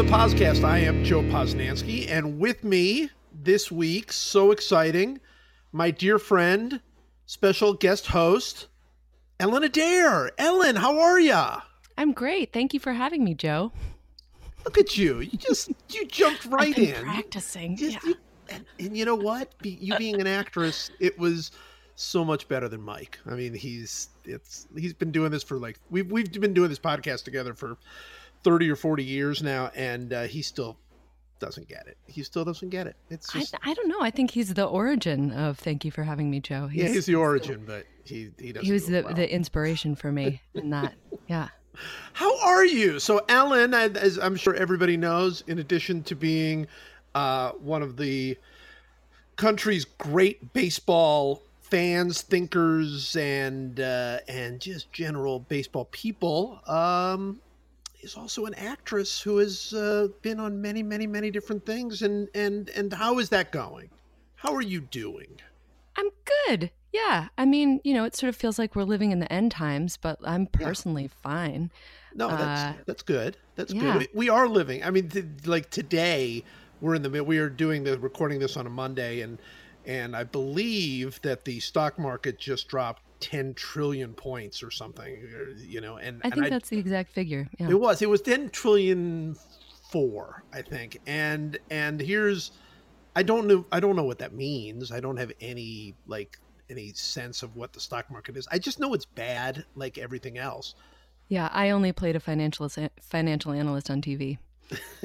the podcast. I am Joe Posnanski, and with me this week, so exciting, my dear friend, special guest host, Ellen Adair. Ellen, how are ya? I'm great. Thank you for having me, Joe. Look at you. You just you jumped right in. practicing. Just- yeah. you- and, and you know what? Be, you being an actress, it was so much better than Mike. I mean, he's it's he's been doing this for like we've we've been doing this podcast together for thirty or forty years now, and uh, he still doesn't get it. He still doesn't get it. It's I, just I don't know. I think he's the origin of "Thank you for having me, Joe." yeah, he's the origin, but he he doesn't. He was do the, well. the inspiration for me in that. Yeah. How are you? So, Ellen, I- as I'm sure everybody knows, in addition to being uh, one of the country's great baseball fans, thinkers, and uh, and just general baseball people, um, is also an actress who has uh, been on many, many, many different things. And and and how is that going? How are you doing? I'm good. Yeah. I mean, you know, it sort of feels like we're living in the end times, but I'm personally fine. No, that's Uh, that's good. That's yeah. good. We, we are living. I mean, th- like today, we're in the we are doing the recording this on a Monday, and and I believe that the stock market just dropped ten trillion points or something. You know, and I and think that's the exact figure. Yeah. it was it was ten trillion four, I think. And and here's, I don't know I don't know what that means. I don't have any like any sense of what the stock market is. I just know it's bad, like everything else. Yeah. I only played a financial financial analyst on TV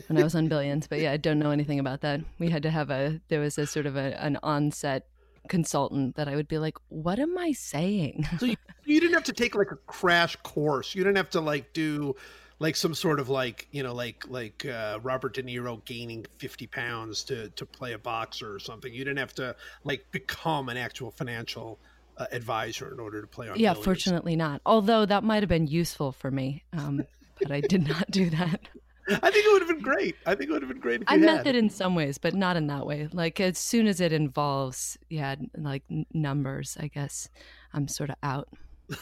when I was on Billions, but yeah, I don't know anything about that. We had to have a there was a sort of a, an onset consultant that I would be like, "What am I saying?" So you, you didn't have to take like a crash course. You didn't have to like do like some sort of like you know like like uh, Robert De Niro gaining fifty pounds to to play a boxer or something. You didn't have to like become an actual financial uh, advisor in order to play on. Yeah, Billions. fortunately not. Although that might have been useful for me, um, but I did not do that. I think it would have been great. I think it would have been great if I meant it in some ways, but not in that way. Like as soon as it involves, yeah, like numbers, I guess I'm sort of out.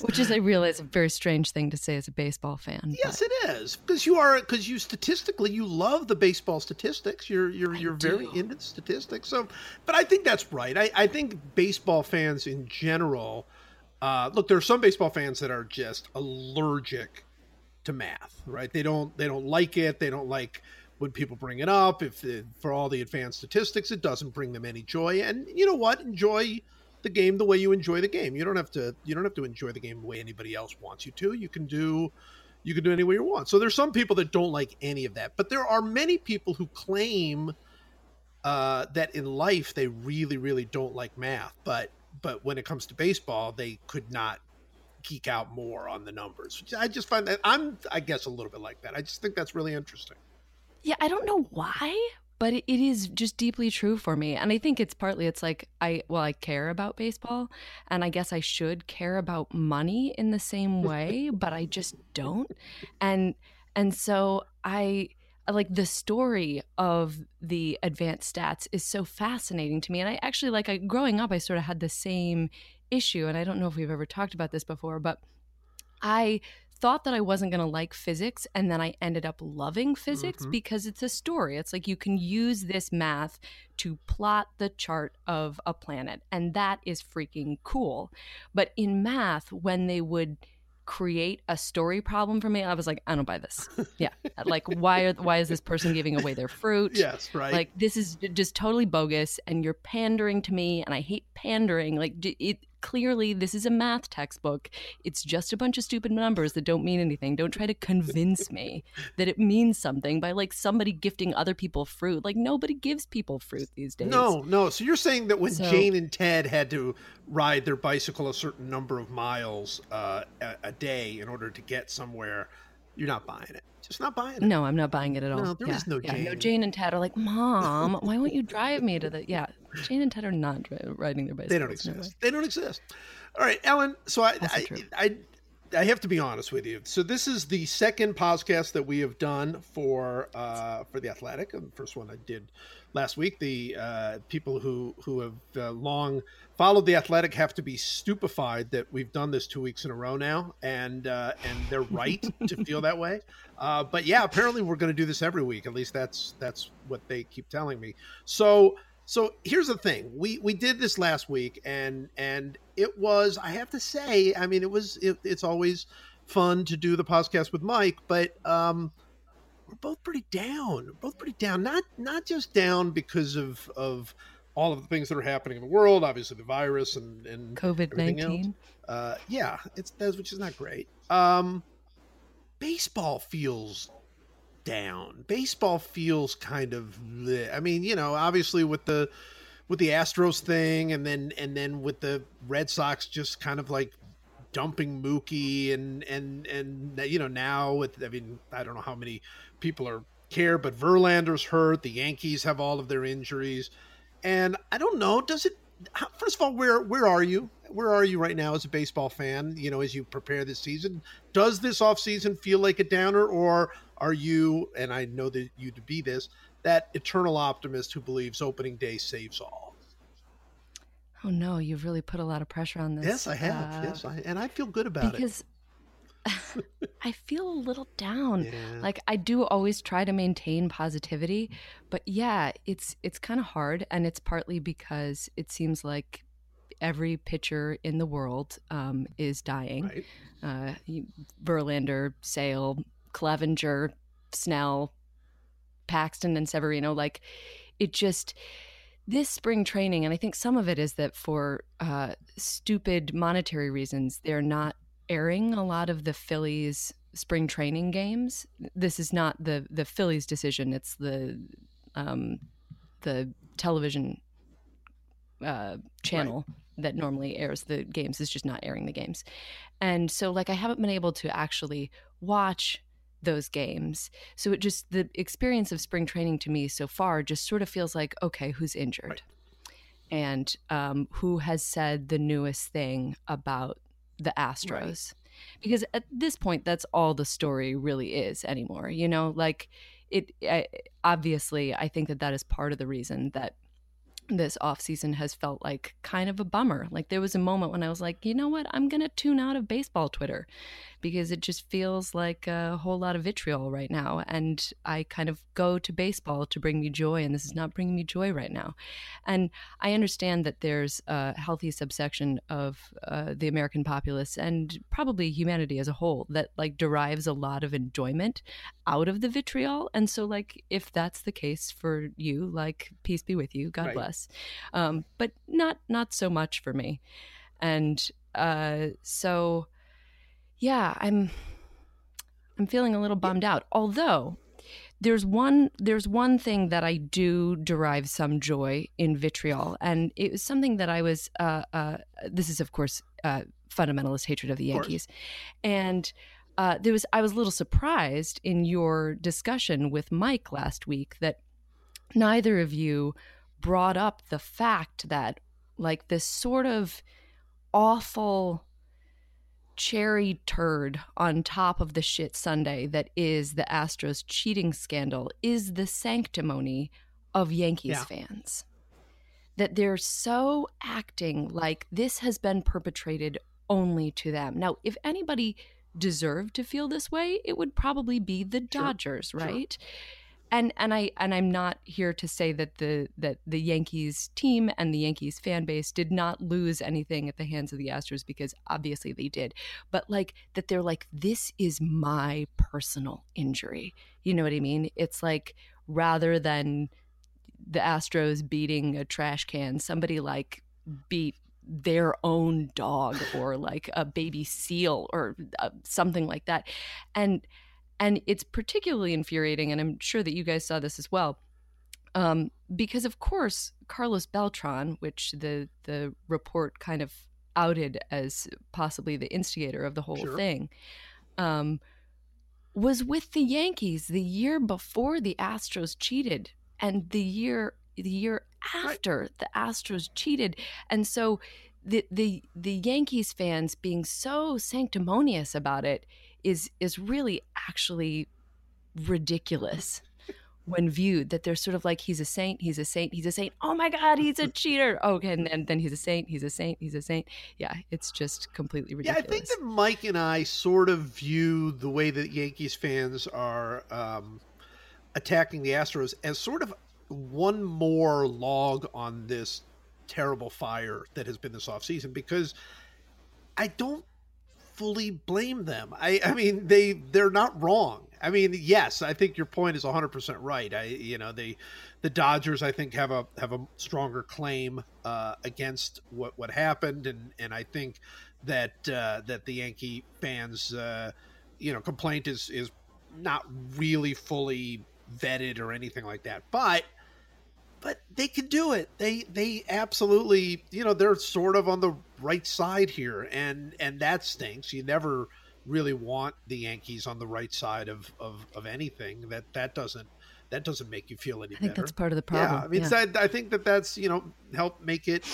Which is, I realize, a very strange thing to say as a baseball fan. yes, it is because you are because you statistically you love the baseball statistics. You're you're you're very into the statistics. So, but I think that's right. I, I think baseball fans in general. Uh, look, there are some baseball fans that are just allergic to math. Right? They don't they don't like it. They don't like when people bring it up. If it, for all the advanced statistics, it doesn't bring them any joy. And you know what? Enjoy the game the way you enjoy the game. You don't have to you don't have to enjoy the game the way anybody else wants you to. You can do you can do any way you want. So there's some people that don't like any of that, but there are many people who claim uh, that in life they really really don't like math, but but when it comes to baseball, they could not geek out more on the numbers. I just find that I'm I guess a little bit like that. I just think that's really interesting. Yeah, I don't know why, but it, is just deeply true for me. And I think it's partly it's like I well, I care about baseball and I guess I should care about money in the same way, but I just don't. And and so I like the story of the advanced stats is so fascinating to me. And I actually like I growing up I sort of had the same issue and I don't know if we've ever talked about this before, but I thought that I wasn't going to like physics and then I ended up loving physics Mhm. because it's a story. It's like you can use this math to plot the chart of a planet and that is freaking cool. But in math when they would create a story problem for me, I was like I don't buy this. Yeah. like why are why is this person giving away their fruit? Yes, right. Like this is just totally bogus, and you're pandering to me, and I hate pandering. Like it clearly, this is a math textbook. It's just a bunch of stupid numbers that don't mean anything. Don't try to convince me that it means something by like somebody gifting other people fruit. Like nobody gives people fruit these days. No, no. So you're saying that when So- Jane and Ted had to ride their bicycle a certain number of miles uh, a, a day in order to get somewhere, you're not buying it. Just not buying it. No, I'm not buying it at all. No, there yeah, is no yeah, No, Jane. Jane and Ted are like, Mom, why won't you drive me to the? Yeah, Jane and Ted are not dri- riding their bicycles. They don't exist. way. they don't exist. All right, Ellen. So I, I. I, I have to be honest with you. So this is the second podcast that we have done for uh, for the Athletic. And the first one I did last week. The uh, people who who have uh, long followed the Athletic have to be stupefied that we've done this two weeks in a row now, and uh, and they're right to feel that way. Uh, but yeah, apparently we're going to do this every week. At least that's that's what they keep telling me. So so here's the thing: we we did this last week, and and it was I have to say, I mean, it was it, it's always fun to do the podcast with Mike, but um, we're both pretty down. We're both pretty down. Not not just down because of of all of the things that are happening in the world, obviously the virus and and COVID nineteen. Uh, yeah, it's that's which is not great. Um, baseball feels down. Baseball feels kind of. bleh. I mean, you know, obviously with the with the Astros thing, and then and then with the Red Sox just kind of like dumping Mookie, and and and you know now with I mean I don't know how many people are care, but Verlander's hurt. The Yankees have all of their injuries, and I don't know. Does it? how- First of all, where where are you? Where are you right now as a baseball fan? You know, as you prepare this season, does this offseason feel like a downer, or are you? And I know that you to be this that eternal optimist who believes opening day saves all. Oh no, you've really put a lot of pressure on this. Yes, I have. uh, yes, I, and I feel good about it. because I feel a little down. Yeah. Like I do always try to maintain positivity, but yeah, it's it's kind of hard, and it's partly because it seems like every pitcher in the world um, is dying. right. Uh, Verlander, Sale, Clevinger, Snell, Paxton, and Severino. Like it just this spring training, and I think some of it is that for uh, stupid monetary reasons, they're not airing a lot of the Phillies spring training games. This is not the the Phillies decision. It's the um, the television uh, channel that normally airs the games is just not airing the games. And so like I haven't been able to actually watch those games. So it just the experience of spring training to me so far just sort of feels like okay, who's injured? Right. And um, who has said the newest thing about the Astros? Because at this point, that's all the story really is anymore. You know, like it. I, obviously, I think that that is part of the reason that this off season has felt like kind of a bummer. Like there was a moment when I was like, you know what, I'm gonna tune out of baseball Twitter because it just feels like a whole lot of vitriol right now, and I kind of go to baseball to bring me joy, and this is not bringing me joy right now. And I understand that there's a healthy subsection of uh, the American populace and probably humanity as a whole that like derives a lot of enjoyment out of the vitriol. And so, like, if that's the case for you, like, peace be with you, God Right. bless. Um, but not not so much for me. And uh, so, yeah, I'm I'm feeling a little bummed out. Although there's one there's one thing that I do derive some joy in vitriol, and it was something that I was. Uh, uh, this is, of course, uh, fundamentalist hatred of the Of. Yankees, and uh, there was. I was a little surprised in your discussion with Mike last week that neither of you brought up the fact that like this sort of awful cherry turd on top of the shit Sunday that is the Astros cheating scandal is the sanctimony of Yankees Yeah. fans. That they're so acting like this has been perpetrated only to them. Now, if anybody deserved to feel this way, it would probably be the Sure, Dodgers, sure. And and I and I'm not here to say that the that the Yankees team and the Yankees fan base did not lose anything at the hands of the Astros because obviously they did. But like that they're like this is my personal injury. You know what I mean? It's like rather than the Astros beating a trash can, somebody like beat their own dog or like a baby seal or uh, something like that. And and it's particularly infuriating and i'm sure that you guys saw this as well um, because of course carlos beltran which the the report kind of outed as possibly the instigator of the whole Sure. thing um, was with the yankees the year before the astros cheated and the year the year Right. after the astros cheated and so the the the yankees fans being so sanctimonious about it is is really actually ridiculous when viewed that they're sort of like he's a saint he's a saint he's a saint. Oh my god he's a cheater. Okay and then, then he's a saint he's a saint he's a saint. Yeah it's just completely ridiculous Yeah, I think that Mike and I sort of view the way that Yankees fans are um, attacking the Astros as sort of one more log on this terrible fire that has been this offseason because I don't fully blame them. I, I mean, they they're not wrong. I mean, yes, I think your point is 100% right. I you know, they the Dodgers I think have a have a stronger claim uh, against what what happened and and I think that uh, that the Yankee fans uh, you know, complaint is is not really fully vetted or anything like that. But but they can do it. They they absolutely, you know, they're sort of on the right side here and and that stinks. You never really want the Yankees on the right side of of, of anything. That that doesn't that doesn't make you feel any better. I think better. that's part of the problem. Yeah, I mean, yeah. I, I think that that's you know help make it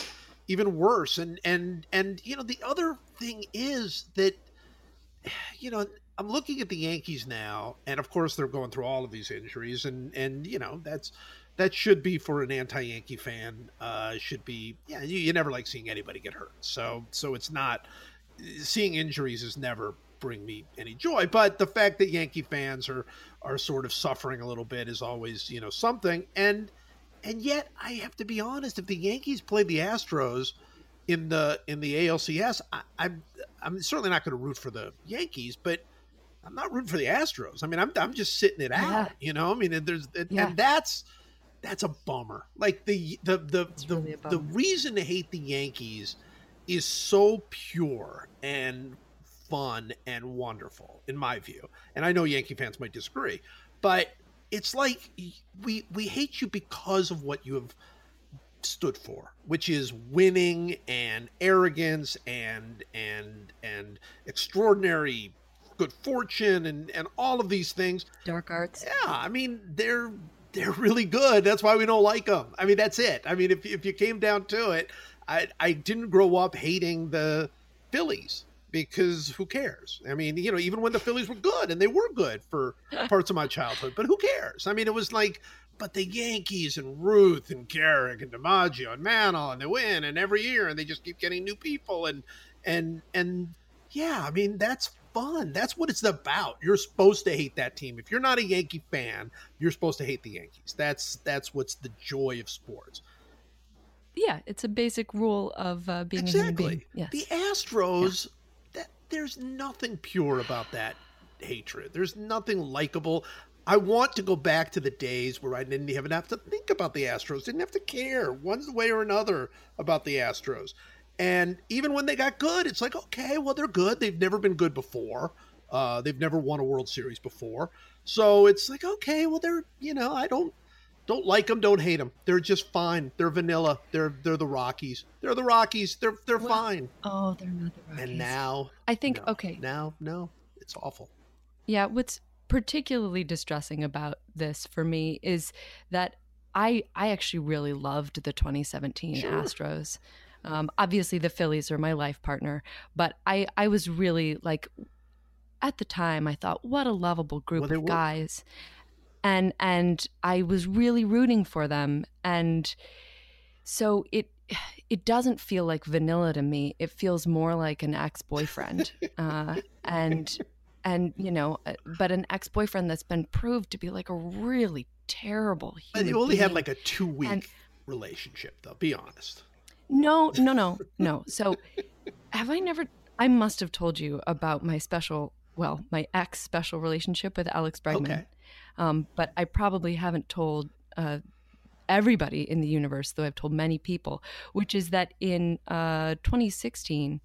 even worse. And and and you know the other thing is that you know I'm looking at the Yankees now, and of course they're going through all of these injuries, and and you know that's that should be for an anti-Yankee fan. Uh, should be yeah. You, you never like seeing anybody get hurt, so so it's not seeing injuries is never bring me any joy. But the fact that Yankee fans are are sort of suffering a little bit is always you know something. And and yet I have to be honest, if the Yankees played the Astros in the in the ALCS, I, I'm I'm certainly not going to root for the Yankees, but I'm not rooting for the Astros. I mean, I'm I'm just sitting it out. Yeah. You know, I mean, there's and, Yeah. and that's that's a bummer. Like the the the the, really the reason to hate the Yankees is so pure and fun and wonderful in my view. And I know Yankee fans might disagree, but it's like we we hate you because of what you have stood for, which is winning and arrogance and and and extraordinary good fortune and and all of these things. dark arts Yeah, I mean they're they're really good. That's why we don't like them. I mean that's it. I mean if if you came down to it, I I didn't grow up hating the Phillies because who cares? I mean, you know, even when the Phillies were good and they were good for parts of my childhood, but who cares? I mean, it was like but the Yankees and Ruth and Gehrig and DiMaggio and Mantle and they win and every year and they just keep getting new people and and and yeah, I mean that's fun. That's what it's about. You're supposed to hate that team. If you're not a Yankee fan, you're supposed to hate the Yankees. That's that's what's the joy of sports. yeah it's a basic rule of uh, being exactly. being yes The Astros, that there's nothing pure about that hatred. There's nothing likable. I want to go back to the days where I didn't even have to think about the Astros, didn't have to care one way or another about the Astros. And even when they got good, it's like, okay, well, they're good. They've never been good before. Uh, they've never won a World Series before. So it's like, okay, well, they're, you know, I don't don't like them, don't hate them. They're just fine. They're vanilla. They're they're the Rockies. They're the Rockies. They're they're Well, fine. oh they're not the Rockies. And now, i think no. okay now, no, it's awful. Yeah, what's particularly distressing about this for me is that I I actually really loved the 2017 Sure. Astros. Um, obviously, the Phillies are my life partner, but I I was really like at the time I thought what a lovable group Well, of were. guys, and and I was really rooting for them, and so it it doesn't feel like vanilla to me. It feels more like an ex boyfriend, uh, and and you know, uh, but an ex boyfriend that's been proved to be like a really terrible. But Human you only had like a two week And- relationship, though. Be honest. No, no, no, no. So, have I never? I must have told you about my special, well, my ex special relationship with Alex Bregman. Okay. Um, but I probably haven't told uh, everybody in the universe, though I've told many people, which is that in uh, 2016,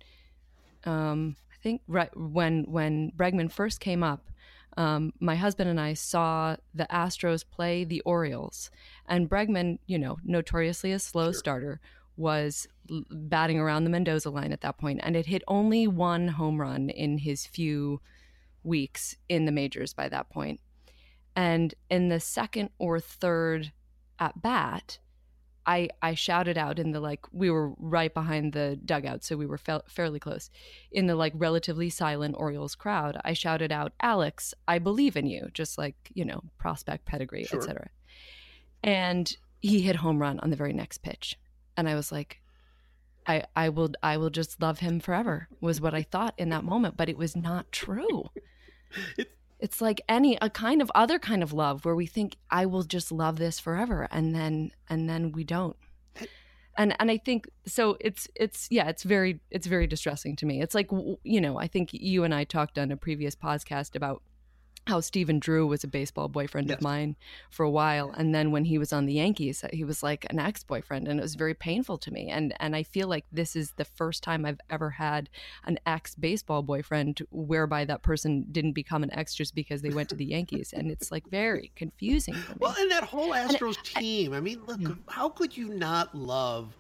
um, I think right when when Bregman first came up, um, my husband and I saw the Astros play the Orioles, and Bregman, you know, notoriously a slow Sure. starter, was batting around the Mendoza line at that point, and it hit only one home run in his few weeks in the majors by that point. And in the second or third at bat, I I shouted out in the like we were right behind the dugout, so we were fa- fairly close. In the like relatively silent Orioles crowd, I shouted out, "Alex, I believe in you," just like you know prospect pedigree, Sure. etc. And he hit home run on the very next pitch, and I was like, I I will I will just love him forever was what I thought in that moment, but it was not true. It- it's like any a kind of other kind of love where we think I will just love this forever and then and then we don't. And and I think so it's it's yeah, it's very it's very distressing to me. It's like you know, I think you and I talked on a previous podcast about how Stephen Drew was a baseball boyfriend Yes. of mine for a while and then when he was on the Yankees uh, he was like an ex-boyfriend and it was very painful to me and and I feel like this is the first time I've ever had an ex baseball boyfriend whereby that person didn't become an ex just because they went to the Yankees and it's like very confusing for me. Well, and that whole Astros team. I mean, look, Yeah. how could you not love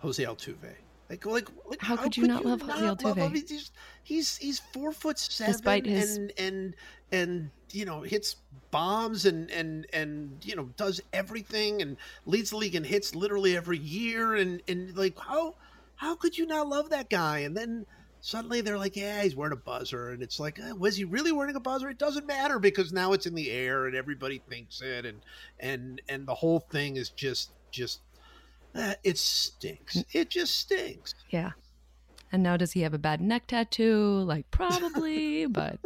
Jose Altuve? Like, like, like How could you not love Jose not love Altuve? him? He's he's he's four foot seven, Despite his- and and and you know hits bombs and and and you know does everything and leads the league in hits literally every year and and like how how could you not love that guy? And then suddenly they're like, yeah, he's wearing a buzzer, and it's like, eh, was he really wearing a buzzer? It doesn't matter because now it's in the air and everybody thinks it, and and and the whole thing is just just uh, it stinks. It just stinks. yeah. And now does he have a bad neck tattoo? Like probably, but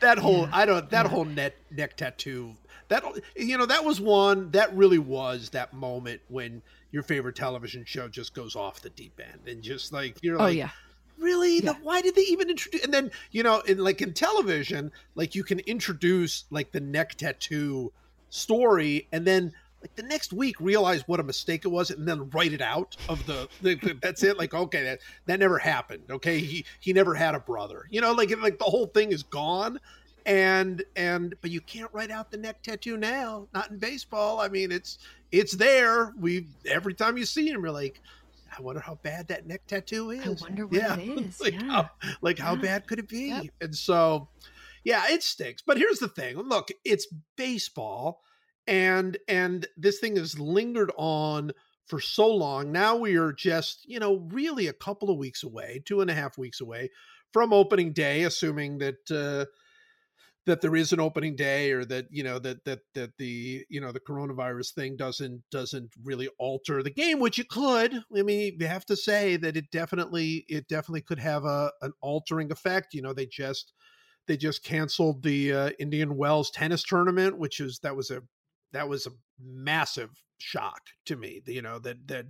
That whole Yeah. I don't that Yeah. whole neck neck tattoo. That you know that was one that really was that moment when your favorite television show just goes off the deep end and just like you're like oh like yeah. really Yeah. The- why did they even introduce and then you know in like in television like you can introduce like the neck tattoo story and then like the next week realize what a mistake it was and then write it out of the, the that's it. Like okay that that never happened okay? He he never had a brother. You know like like the whole thing is gone. And and but you can't write out the neck tattoo now. Not in baseball. I mean it's it's there. We every time you see him you're like i wonder how bad that neck tattoo is. I wonder what yeah. it is. like yeah. how like how Yeah. bad could it be? Yep. and so yeah it stinks. But here's the thing. Look it's baseball and and this thing has lingered on for so long now we are just you know really a couple of weeks away two and a half weeks away from opening day assuming that uh that there is an opening day or that you know that that that the you know the coronavirus thing doesn't doesn't really alter the game which it could. I mean you have to say that it definitely it definitely could have a an altering effect you know they just they just canceled the uh, indian wells tennis tournament which is that was a that was a massive shock to me you know that that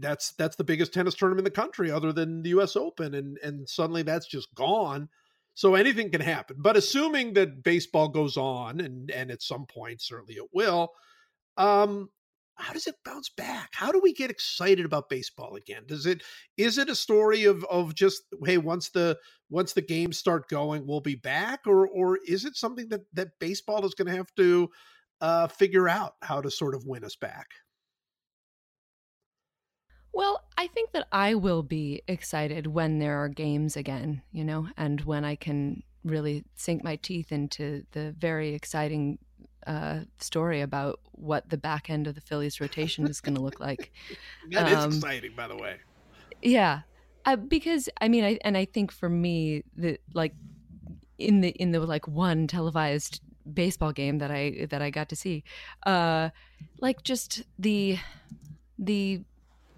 that's that's the biggest tennis tournament in the country other than the us open and and suddenly that's just gone so anything can happen. But assuming that baseball goes on, and and at some point certainly it will, um, how does it bounce back? How do we get excited about baseball again? Does it is it a story of of just hey once the once the games start going we'll be back, or or is it something that that baseball is going to have to uh, figure out how to sort of win us back? Well, I think that I will be excited when there are games again, you know, and when I can really sink my teeth into the very exciting uh, story about what the back end of the Phillies rotation is going to look like. That is Um, exciting, by the way. Yeah, uh, because I mean, I and I think for me, the like in the in the like one televised baseball game that I that I got to see, uh, like just the the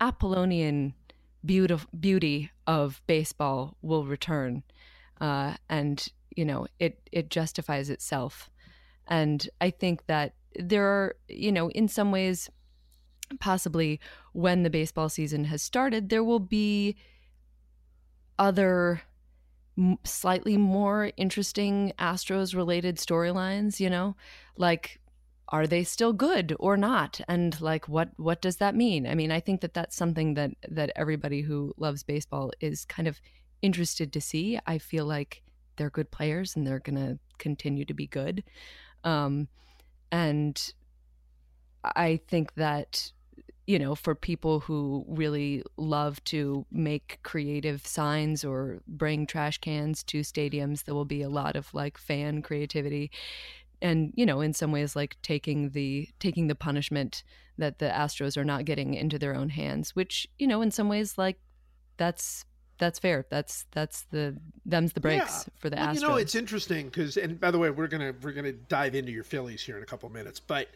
Apollonian beauty beauty of baseball will return, uh, and you know it it justifies itself, and I think that there are you know in some ways possibly when the baseball season has started, there will be other slightly more interesting Astros related storylines, you know, like are they still good or not? And like what what does that mean? I mean i think that that's something that that everybody who loves baseball is kind of interested to see. I feel like they're good players and they're going to continue to be good. Um and i think that you know, for people who really love to make creative signs or bring trash cans to stadiums, there will be a lot of like fan creativity. and you know in some ways like taking the taking the punishment that the astros are not getting into their own hands which you know in some ways like that's that's fair that's that's the them's the breaks Yeah. for the Well, astros you know, it's interesting because, and by the way, we're gonna we're gonna dive into your Phillies here in a couple of minutes, but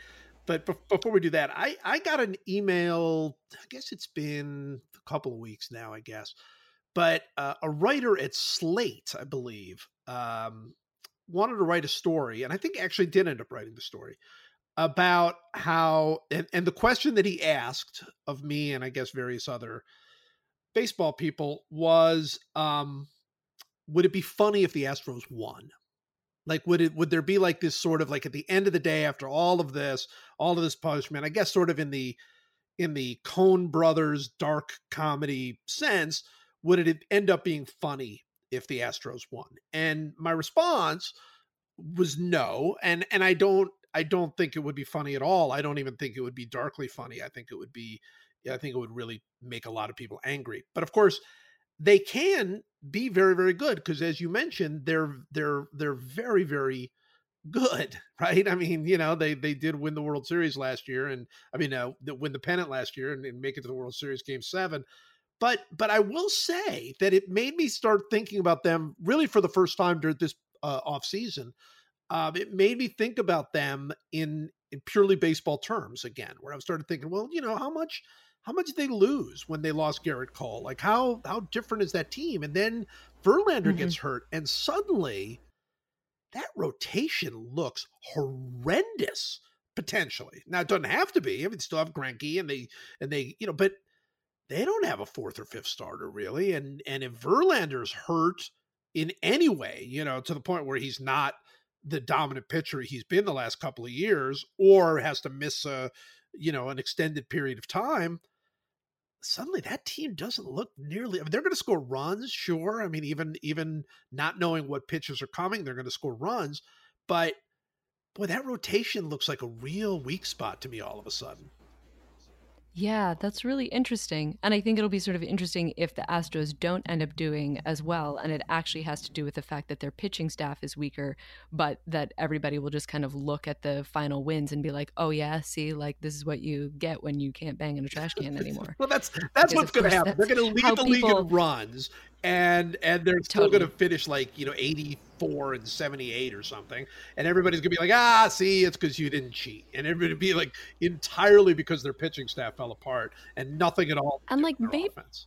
but bef- before we do that, I I got an email. I guess it's been a couple of weeks now, I guess, but uh, a writer at Slate, I believe, um, wanted to write a story, and I think actually did end up writing the story about how and, and the question that he asked of me and I guess various other baseball people was um would it be funny if the Astros won? Like would it would there be like this sort of like at the end of the day after all of this, all of this punishment, I guess sort of in the in the Coen brothers dark comedy sense, would it end up being funny if the Astros won? And my response was no, and and I don't I don't think it would be funny at all. I don't even think it would be darkly funny. I think it would be I think it would really make a lot of people angry. But of course, they can be very very good because as you mentioned they're they're they're very very good right? I mean you know they they did win the world series last year and i mean uh, win the pennant last year and, and make it to the world series game seven. But but i will say that it made me start thinking about them really for the first time during this uh, off season. Um, it made me think about them in in purely baseball terms again where i started thinking well you know how much how much did they lose when they lost Gerrit Cole? Like how how different is that team? And then Verlander Mhm. gets hurt, and suddenly that rotation looks horrendous potentially. Now it doesn't have to be. I mean, they still have Greinke, and they and they you know, but they don't have a fourth or fifth starter really. And and if Verlander's hurt in any way, you know, to the point where he's not the dominant pitcher he's been the last couple of years, or has to miss a you know an extended period of time suddenly that team doesn't look nearly I mean, they're going to score runs sure i mean even even not knowing what pitches are coming they're going to score runs but boy that rotation looks like a real weak spot to me all of a sudden Yeah, that's really interesting. And I think it'll be sort of interesting if the Astros don't end up doing as well. And it actually has to do with the fact that their pitching staff is weaker, but that everybody will just kind of look at the final wins and be like, oh, yeah, see, like this is what you get when you can't bang in a trash can anymore. well that's that's Because, what's going to happen they're going to lead the league people- in runs and and they're still going to finish like you know 84 and 78 or something and everybody's going to be like ah see it's because you didn't cheat and everybody be like entirely because their pitching staff fell apart and nothing at all And, like, maybe- offense.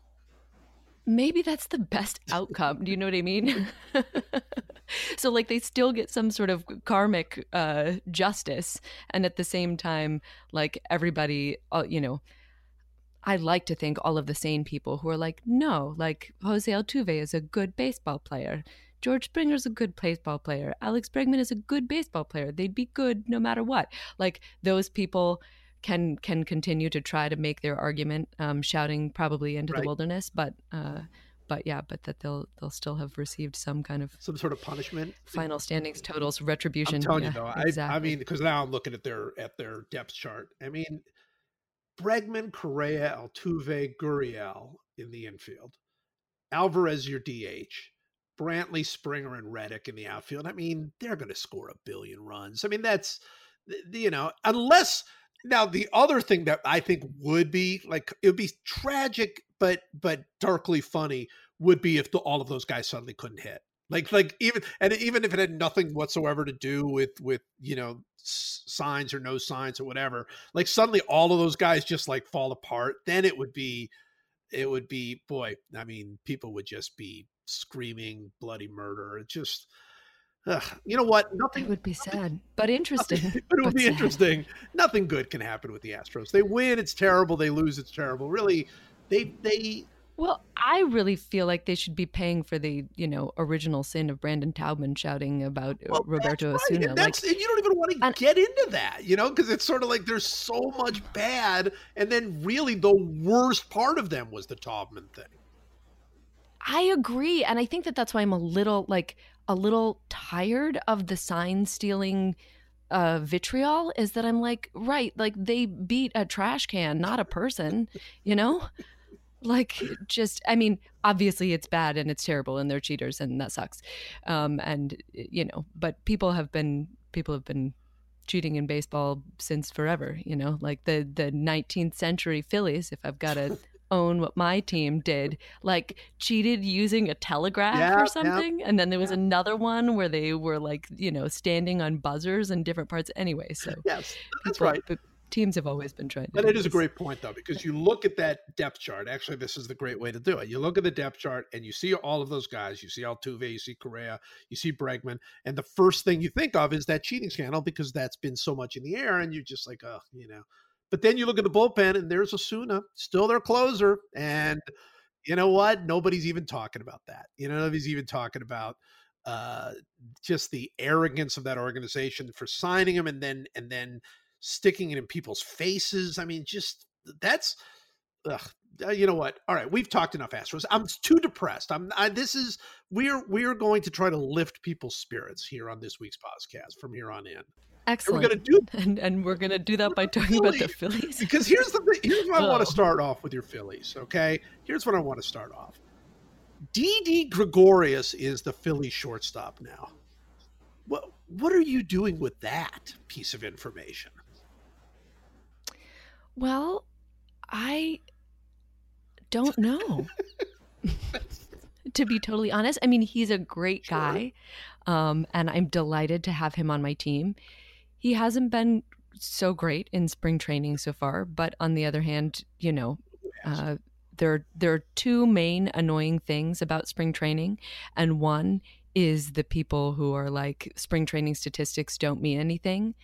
maybe that's the best outcome. Do you know what I mean? so like they still get some sort of karmic uh, justice, and at the same time, like everybody, uh, you know. I like to think all of the sane people who are like, no, like Jose Altuve is a good baseball player. George Springer's a good baseball player. Alex Bregman is a good baseball player. They'd be good no matter what. Like those people can can continue to try to make their argument, um, shouting probably into Right. the wilderness, but uh, but yeah, but that they'll they'll still have received some kind of some sort of punishment final standings, totals, retribution. I'm telling yeah, you though, I, I mean, because now I'm looking at their at their depth chart. I mean, Bregman, Correa, Altuve, Gurriel in the infield, Alvarez your DH, Brantley, Springer, and Reddick in the outfield. I mean, they're going to score a billion runs. I mean, that's you know, unless now the other thing that I think would be like it would be tragic, but but darkly funny would be if the, all of those guys suddenly couldn't hit. Like like even and even if it had nothing whatsoever to do with with you know s- signs or no signs or whatever, like suddenly all of those guys just like fall apart. Then it would be it would be boy. I mean, people would just be screaming bloody murder. It just ugh, you know what? Nothing it would be sad, but interesting. but it would but be sad. interesting. Nothing good can happen with the Astros. They win, it's terrible. They lose, it's terrible. Really, they they Well, I really feel like they should be paying for the, you know, original sin of Brandon Taubman shouting about uh, well, Roberto that's right. Osuna. And Like, that's and you don't even want to and- get into that, you know, because it's sort of like there's so much bad, and then really the worst part of them was the Taubman thing. I agree, and I think that that's why I'm a little like a little tired of the sign stealing uh vitriol is that I'm like, right, like they beat a trash can, not a person, you know? Like just I mean, obviously it's bad and it's terrible and they're cheaters and that sucks. Um and you know, but people have been people have been cheating in baseball since forever. You know, like the the 19th century Phillies. If I've got to own what my team did, like cheated using a telegraph Yeah, yeah, or something, and then there was another one where they were like you know standing on buzzers in different parts. Anyway, so Yes, that's people- right. but teams have always been trying to. But it is a great point, though, because you look at that depth chart. Actually, this is the great way to do it. You look at the depth chart and you see all of those guys. You see Altuve, you see Correa, you see Bregman, and the first thing you think of is that cheating scandal because that's been so much in the air, and you're just like, oh, you know. But then you look at the bullpen, and there's Osuna, still their closer, and you know what? Nobody's even talking about that. You know, nobody's even talking about uh, just the arrogance of that organization for signing him, and then and then sticking it in people's faces. I mean, just that's, ugh, uh, you know what? All right, we've talked enough Astros. I'm too depressed. I'm. I, this is we're we're going to try to lift people's spirits here on this week's podcast from here on in. And we're going to do and and we're gonna do that by talking about the Philly. Phillies. because here's the thing. Here's what I want Oh. to start off with your Phillies. Okay, here's what I want to start off. Didi Gregorius is the Philly shortstop now. What what are you doing with that piece of information? Well, I don't know. to be totally honest, I mean, he's a great Sure. guy, um, and I'm delighted to have him on my team. He hasn't been so great in spring training so far, but on the other hand, you know, uh, there there are two main annoying things about spring training, and one is the people who are like spring training statistics don't mean anything,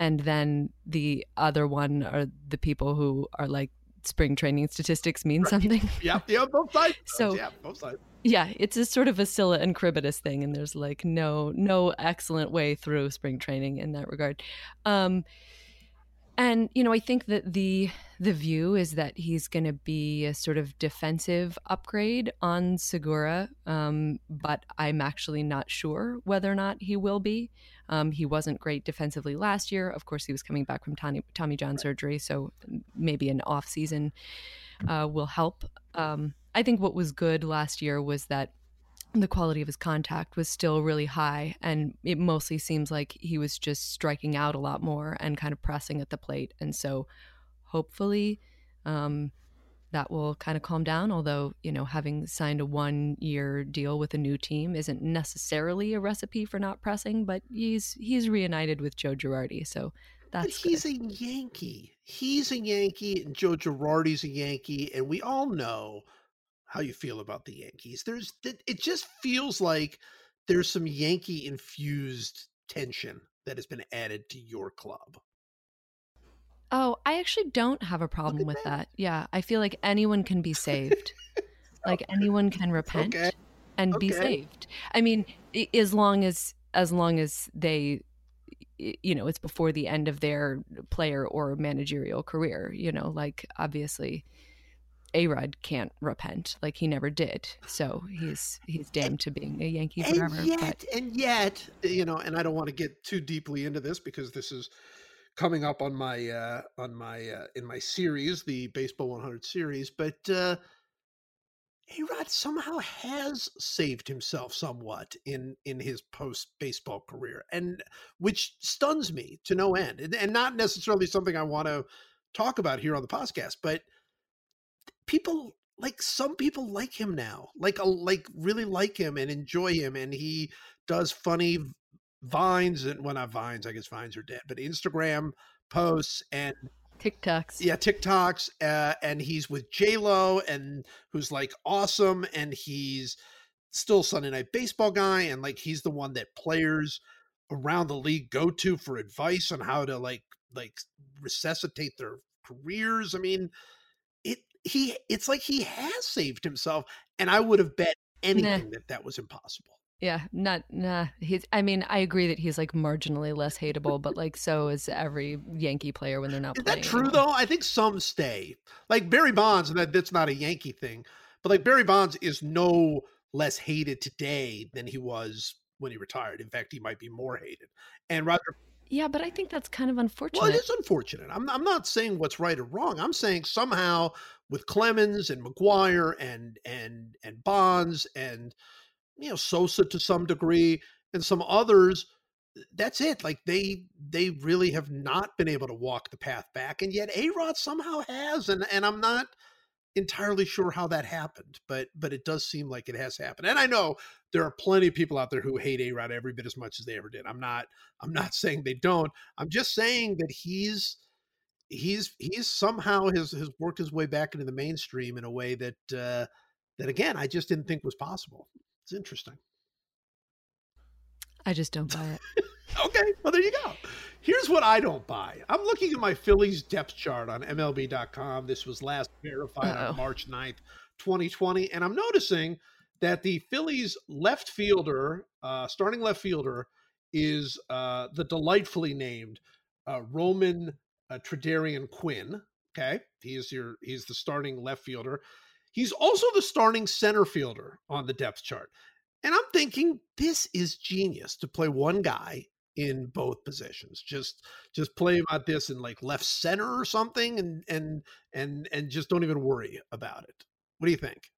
and then the other one are the people who are like spring training statistics mean Right. something. Yeah, yeah, both sides. So- yeah, both sides. yeah, it's a sort of a Scylla and Charybdis thing, and there's like no no excellent way through spring training in that regard. Um, and you know, I think that the the view is that he's going to be a sort of defensive upgrade on Segura, um, but I'm actually not sure whether or not he will be. Um, he wasn't great defensively last year. Of course, he was coming back from Tommy, Tommy John surgery, so maybe an off season uh, will help. Um, I think what was good last year was that the quality of his contact was still really high, and it mostly seems like he was just striking out a lot more and kind of pressing at the plate. And so, hopefully, um, that will kind of calm down. Although, you know, having signed a one year deal with a new team isn't necessarily a recipe for not pressing, but he's he's reunited with Joe Girardi, so that's But he's good. a Yankee. He's a Yankee, and Joe Girardi's a Yankee, and we all know how you feel about the Yankees. There's it just feels like there's some Yankee infused tension that has been added to your club. Oh, I actually don't have a problem with that. that. Yeah, I feel like anyone can be saved. like anyone can repent Okay. and be saved. I mean, as long as as long as they you know, it's before the end of their player or managerial career, you know, like obviously A-Rod can't repent like he never did. So he's he's damned to being a Yankee forever. and yet, but and yet, you know, and I don't want to get too deeply into this because this is coming up on my uh on my uh in my series, the Baseball 100 series, but uh A-Rod somehow has saved himself somewhat in in his post baseball career, and which stuns me to no end, and, and not necessarily something I want to talk about here on the podcast, but people like some people like him now, like like really like him and enjoy him, and he does funny vines and well, not vines, I guess vines are dead, but Instagram posts and TikToks. yeah tiktoks uh, and he's with j-lo and who's like awesome and he's still sunday night baseball guy and like he's the one that players around the league go to for advice on how to like like resuscitate their careers. I mean it he it's like he has saved himself and i would have bet anything that that was impossible Yeah, not nah. He's. I mean, I agree that he's like marginally less hateable, but like so is every Yankee player when they're not Is playing. that true anymore. though? I think some stay. Like Barry Bonds, and that, that's not a Yankee thing, but like Barry Bonds is no less hated today than he was when he retired. In fact, he might be more hated. And Roger, Yeah, but I think that's kind of unfortunate. well, it is unfortunate. I'm I'm not saying what's right or wrong. I'm saying somehow with Clemens and McGwire and and and Bonds and you know Sosa to some degree and some others, that's it. Like they they really have not been able to walk the path back, and yet A Rod somehow has, and and I'm not entirely sure how that happened, but but it does seem like it has happened. And I know there are plenty of people out there who hate A Rod every bit as much as they ever did. I'm not I'm not saying they don't. I'm just saying that he's he's he's somehow has has worked his way back into the mainstream in a way that uh, that again I just didn't think was possible. It's interesting. I just don't buy it. okay, well there you go. Here's what I don't buy. I'm looking at my Phillies depth chart on MLB.com. This was last verified Uh-oh. on March 9th, 2020, and I'm noticing that the Phillies left fielder, uh, starting left fielder, is uh, the delightfully named uh, Roman uh, Tredarian Quinn. Okay, he's your he's the starting left fielder. He's also the starting center fielder on the depth chart. And I'm thinking this is genius to play one guy in both positions. Just just play about this in like left center or something and and and and just don't even worry about it. What do you think?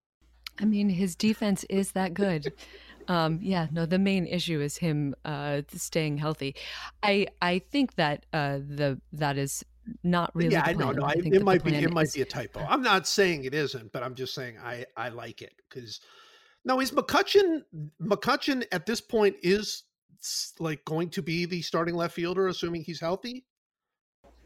I mean, his defense is that good. um, yeah, no, the main issue is him uh, staying healthy. I I think that uh, the that is not really. Yeah, I know. No, I, it might be. It is... might be a typo. I'm not saying it isn't, but I'm just saying I I like it because now, is McCutchen McCutchen at this point is like going to be the starting left fielder, assuming he's healthy?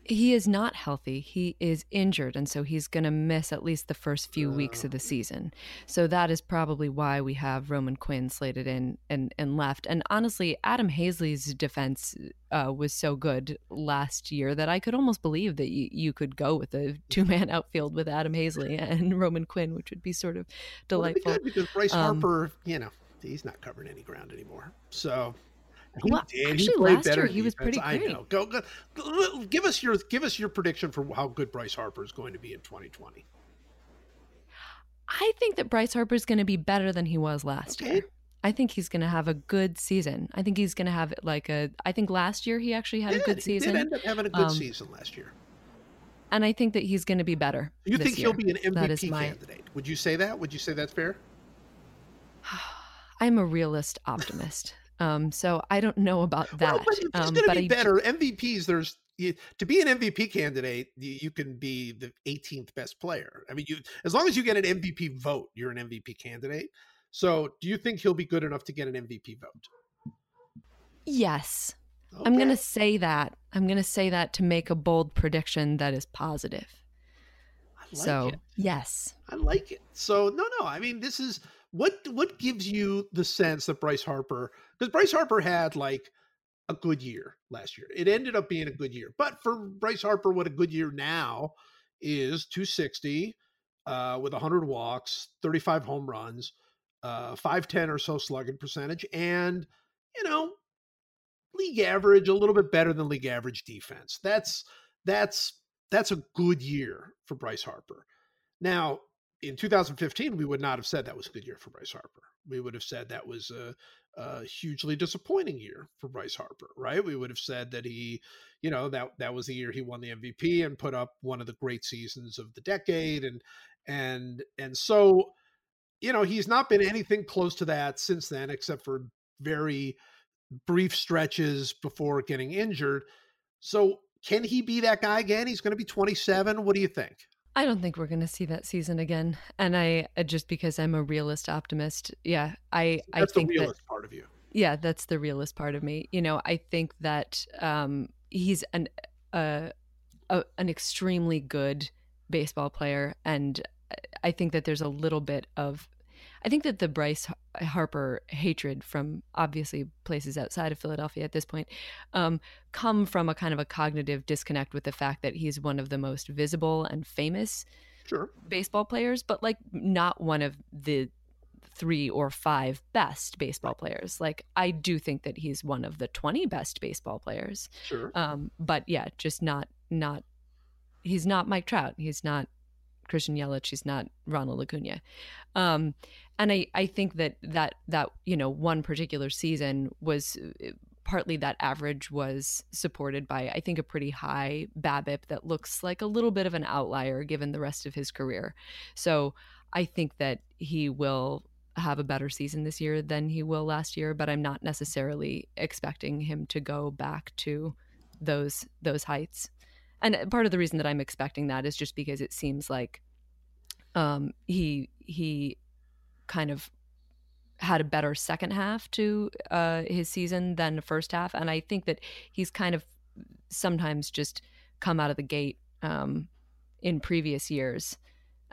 He is not healthy. He is injured, and so he's going to miss at least the first few weeks of the season. So that is probably why we have Roman Quinn slated in and, and left. And honestly, Adam Haseley's defense uh, was so good last year that I could almost believe that you, you could go with a two man outfield with Adam Haseley and Roman Quinn, which would be sort of delightful. Well, be because Bryce um, Harper, you know, he's not covering any ground anymore. So he well, did. Actually, he played last better. Year he was pretty great. I know. Go, go, give us your give us your prediction for how good Bryce Harper is going to be in 2020. I think that Bryce Harper is going to be better than he was last okay. year. I think he's going to have a good season. I think he's going to have like a. I think last year he actually had a good season. He did end up having a good um, season last year. And I think that he's going to be better. You think year. he'll be an MVP my... candidate? Would you say that? Would you say that's fair? I'm a realist optimist. Um, so I don't know about that. Well, but it's um, going to be I better. MVPs, there's you, to be an MVP candidate, you, you, can be the 18th best player. I mean, you as long as you get an MVP vote, you're an MVP candidate. So, do you think he'll be good enough to get an MVP vote? Yes. Okay. I'm going to say that. I'm going to say that to make a bold prediction that is positive. Like so, it. yes. I like it. So, no, no. I mean, this is what what gives you the sense that Bryce Harper because Bryce Harper had like a good year last year. It ended up being a good year. But for Bryce Harper, what a good year now is 260 uh, with 100 walks, 35 home runs, uh, 510 or so slugging percentage, and, you know, league average, a little bit better than league average defense. That's that's that's a good year for Bryce Harper. Now, in 2015, we would not have said that was a good year for Bryce Harper. We would have said that was a, a, hugely disappointing year for Bryce Harper, right? We would have said that he, you know, that that was the year he won the MVP and put up one of the great seasons of the decade, and and and so, you know, he's not been anything close to that since then, except for very brief stretches before getting injured. So, can he be that guy again? He's going to be 27. What do you think? I don't think we're going to see that season again. And I uh, just because I'm a realist optimist, yeah, I that's I think the realist that, part of you. Yeah, that's the realist part of me. You know, I think that um, he's an uh, a, an extremely good baseball player, and I think that there's a little bit of I think that the Bryce Harper hatred from obviously places outside of Philadelphia at this point um, come from a kind of a cognitive disconnect with the fact that he's one of the most visible and famous sure. baseball players, but like not one of the three or five best baseball players. Like I do think that he's one of the 20 best baseball players. Sure. Um, but yeah, just not not he's not Mike Trout. He's not Christian Yelich. He's not Ronald Acuna. Um, and I, I think that that that you know one particular season was partly that average was supported by I think a pretty high BABIP that looks like a little bit of an outlier given the rest of his career. So I think that he will have a better season this year than he will last year, but I'm not necessarily expecting him to go back to those those heights. And part of the reason that I'm expecting that is just because it seems like um, he he kind of had a better second half to uh, his season than the first half, and I think that he's kind of sometimes just come out of the gate um, in previous years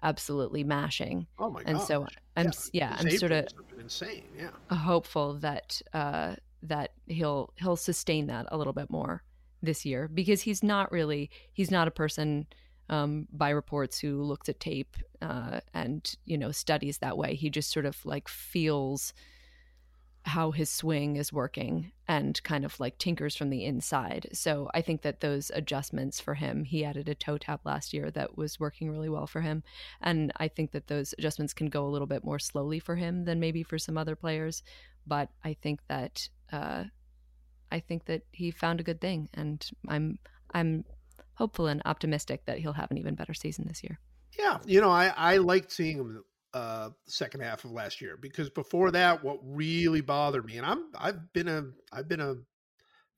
absolutely mashing. Oh my god! And so I'm yeah, yeah I'm sort of insane. Yeah, hopeful that uh, that he'll he'll sustain that a little bit more this year because he's not really he's not a person um, by reports who looks at tape uh, and you know studies that way. He just sort of like feels how his swing is working and kind of like tinkers from the inside. So I think that those adjustments for him, he added a toe tap last year that was working really well for him. And I think that those adjustments can go a little bit more slowly for him than maybe for some other players. But I think that uh, I think that he found a good thing, and I'm I'm hopeful and optimistic that he'll have an even better season this year. Yeah, you know, I I liked seeing him uh second half of last year because before that what really bothered me and I'm I've been a I've been a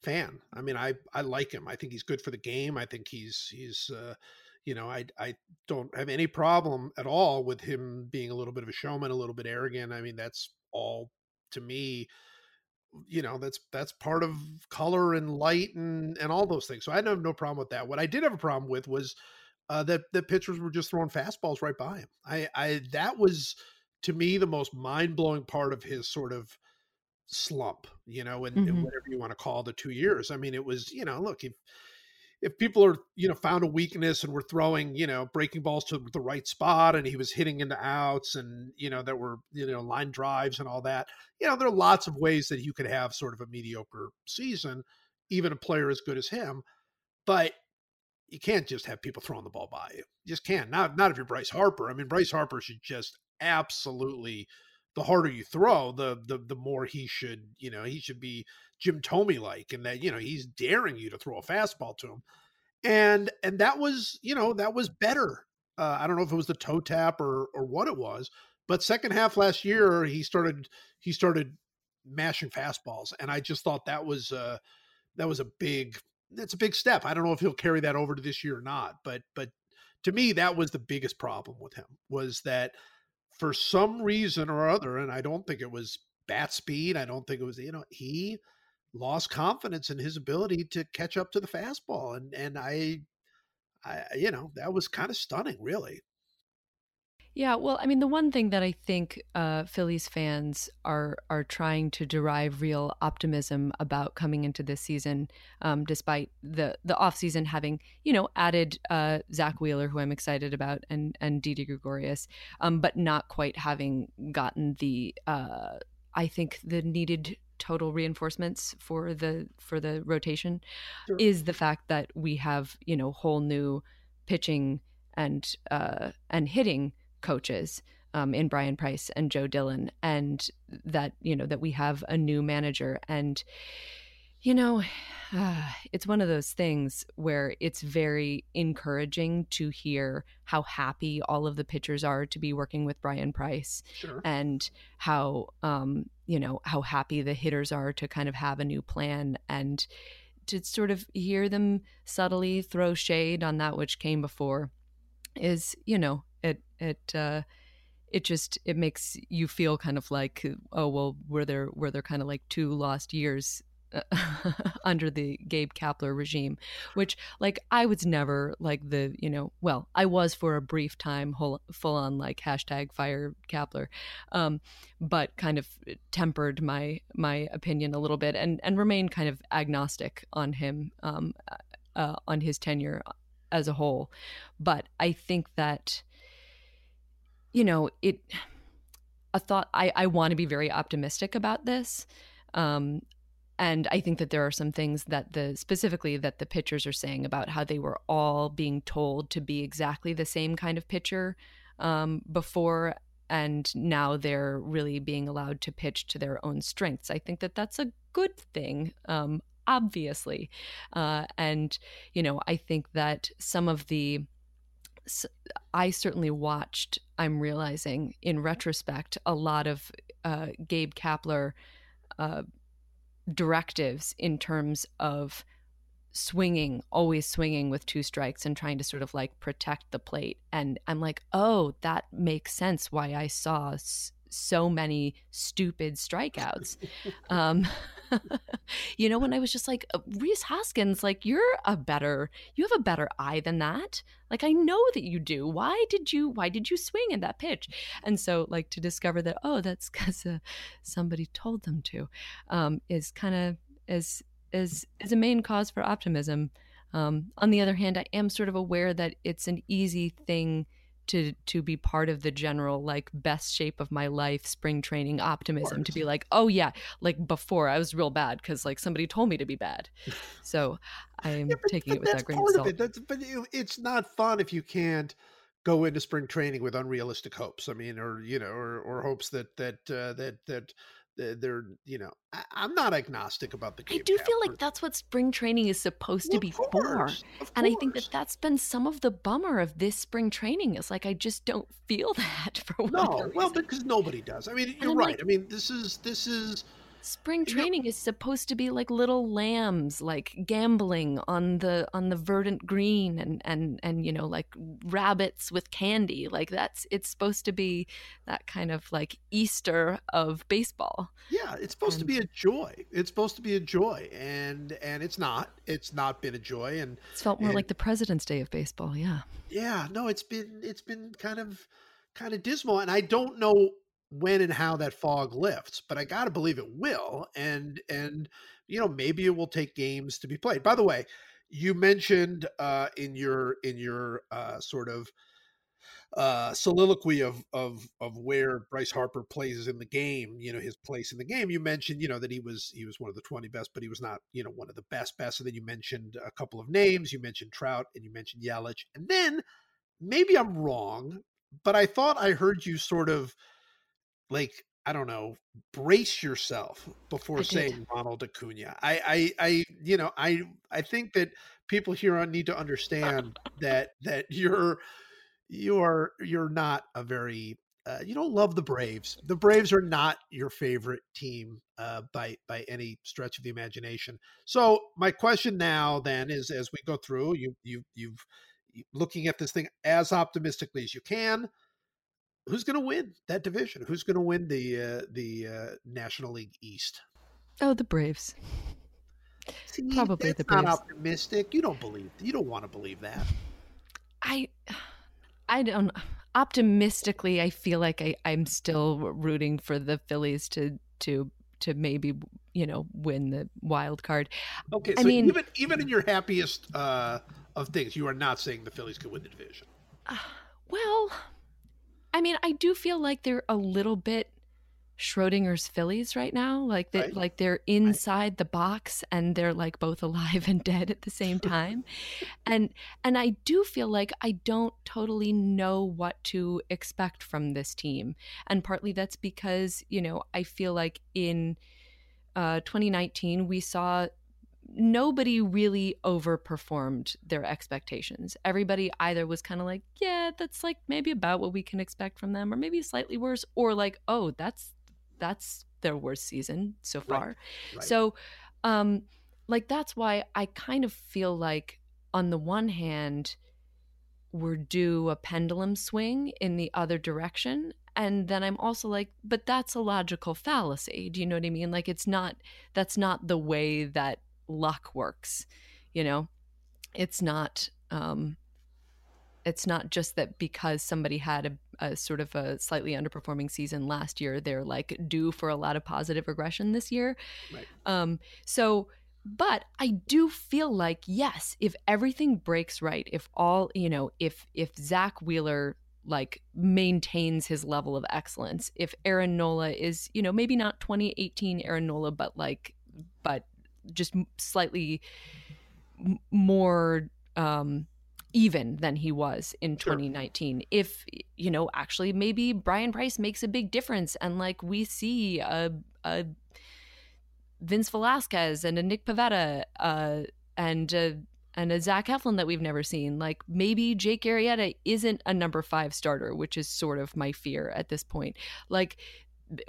fan. I mean I I like him. I think he's good for the game. I think he's he's uh you know, I I don't have any problem at all with him being a little bit of a showman, a little bit arrogant. I mean that's all to me you know that's that's part of color and light and and all those things so i didn't have no problem with that what i did have a problem with was uh, that the pitchers were just throwing fastballs right by him. I, I that was to me the most mind blowing part of his sort of slump, you know, and, mm-hmm. and, whatever you want to call the two years. I mean, it was you know, look if if people are you know found a weakness and were throwing you know breaking balls to the right spot and he was hitting into outs and you know there were you know line drives and all that you know there are lots of ways that you could have sort of a mediocre season even a player as good as him but you can't just have people throwing the ball by you. You just can't. Not not if you're Bryce Harper. I mean, Bryce Harper should just absolutely the harder you throw, the the the more he should, you know, he should be Jim Thome like, and that you know he's daring you to throw a fastball to him, and and that was you know that was better. Uh, I don't know if it was the toe tap or or what it was, but second half last year he started he started mashing fastballs, and I just thought that was uh that was a big that's a big step. I don't know if he'll carry that over to this year or not, but but to me that was the biggest problem with him was that for some reason or other, and I don't think it was bat speed. I don't think it was you know he lost confidence in his ability to catch up to the fastball, and and I, I you know that was kind of stunning, really. Yeah, well, I mean, the one thing that I think uh, Phillies fans are are trying to derive real optimism about coming into this season, um, despite the the off season having you know added uh, Zack Wheeler, who I'm excited about, and and Didi Gregorius, um, but not quite having gotten the uh, I think the needed total reinforcements for the for the rotation, sure. is the fact that we have you know whole new pitching and uh, and hitting coaches um, in Bryan Price and Joe Dillon, and that you know that we have a new manager, and you know, uh, it's one of those things where it's very encouraging to hear how happy all of the pitchers are to be working with Bryan Price, sure. and how um, you know how happy the hitters are to kind of have a new plan and to sort of hear them subtly throw shade on that which came before is you know it it uh, it just it makes you feel kind of like oh well were there were there kind of like two lost years uh, under the Gabe Kapler regime, which like I was never like the you know well I was for a brief time whole, full on like hashtag fire Kapler, um, but kind of tempered my my opinion a little bit and and remained kind of agnostic on him um, uh, on his tenure as a whole, but I think that you know, it a thought I, I want to be very optimistic about this. Um, and I think that there are some things that the specifically that the pitchers are saying about how they were all being told to be exactly the same kind of pitcher um, before, and now they're really being allowed to pitch to their own strengths. I think that that's a good thing. Um, obviously, uh, and you know, I think that some of the I certainly watched. I'm realizing in retrospect a lot of uh, Gabe Kapler uh, directives in terms of swinging, always swinging with two strikes and trying to sort of like protect the plate. And I'm like, oh, that makes sense why I saw so many stupid strikeouts. um, you know, when I was just like, uh, Rhys Hoskins, like, you're a better, you have a better eye than that. Like, I know that you do. Why did you, why did you swing in that pitch? And so, like, to discover that, oh, that's because uh, somebody told them to, um, is kind of, is, is, is a main cause for optimism. Um, on the other hand, I am sort of aware that it's an easy thing to to be part of the general like best shape of my life spring training optimism to be like oh yeah like before i was real bad because like somebody told me to be bad so i'm Yeah, but- taking but it with that grain of salt it. That's but it- it's not fun if you can't go into spring training with unrealistic hopes. I mean, or you know, or or hopes that that uh, that that that they're you know. I, I'm not agnostic about the. i do feel like that's what spring training is supposed to be of for course, and i think that that's been some of the bummer of this spring training is like i just don't feel that for no, well, because nobody does. I mean, you're I'm right. like- I mean, this is this is spring you know- training is supposed to be like little lambs like gambling on the on the verdant green and and and you know like rabbits with candy like that's it's supposed to be that kind of like easter of baseball yeah. It's supposed to be a joy. It's supposed to be a joy, and and it's not. It's not been a joy, and it's felt more And- like the president's day of baseball yeah yeah no it's been it's been kind of kind of dismal and i don't know when and how that fog lifts but i gotta believe it will and and you know maybe it will take games to be played by the way you mentioned uh in your in your uh sort of uh soliloquy of of of where Bryce Harper plays in the game, you know, his place in the game. You mentioned, you know, that he was he was one of the 20 best, but he was not, you know, one of the best best. And then you mentioned a couple of names. You mentioned Trout and you mentioned Yelich. And then maybe I'm wrong, but I thought I heard you sort of like I don't know, brace yourself before I did. saying Ronald Acuna. I, I, I, you know, I, I think that people here on need to understand that that you're, you are, you're not a very, uh, you don't love the Braves. The Braves are not your favorite team uh, by by any stretch of the imagination. So my question now then is, as we go through, you you you've looking at this thing as optimistically as you can who's going to win that division? Who's going to win the uh, the uh, National League East? oh the braves See, Probably the not Braves. optimistic. You don't believe. You don't want to believe that. i i don't optimistically i feel like I, i'm still rooting for the phillies to to to maybe you know win the wild card Okay, I so mean- even even in your happiest uh, of things, you are not saying the Phillies could win the division. Well, I mean, I do feel like they're a little bit Schrodinger's Phillies right now. Like they Right. like they're inside the box and they're like both alive and dead at the same time. and and I do feel like I don't totally know what to expect from this team. And partly that's because, you know, I feel like in uh 2019 we saw nobody really overperformed their expectations. Everybody either was kind of like, yeah, that's like maybe about what we can expect from them, or maybe slightly worse, or like, oh, that's that's their worst season so far. Right. So, um, like that's why I kind of feel like on the one hand, we're due a pendulum swing in the other direction. And then I'm also like, but that's a logical fallacy. Do you know what I mean? Like it's not that's not the way that luck works, you know? It's not um it's not just that because somebody had a, a sort of a slightly underperforming season last year, they're like due for a lot of positive regression this year. Right. Um, so, but I do feel like yes, if everything breaks right, if all you know, if if Zack Wheeler like maintains his level of excellence, if Aaron Nola is you know maybe not 2018 Aaron Nola, but like but just slightly more um even than he was in Sure. 2019 if you know actually maybe bryan price makes a big difference and like we see a, a vince velasquez and a nick pivetta uh and uh and a Zach Eflin that we've never seen. Like maybe Jake Arrieta isn't a number five starter, which is sort of my fear at this point. Like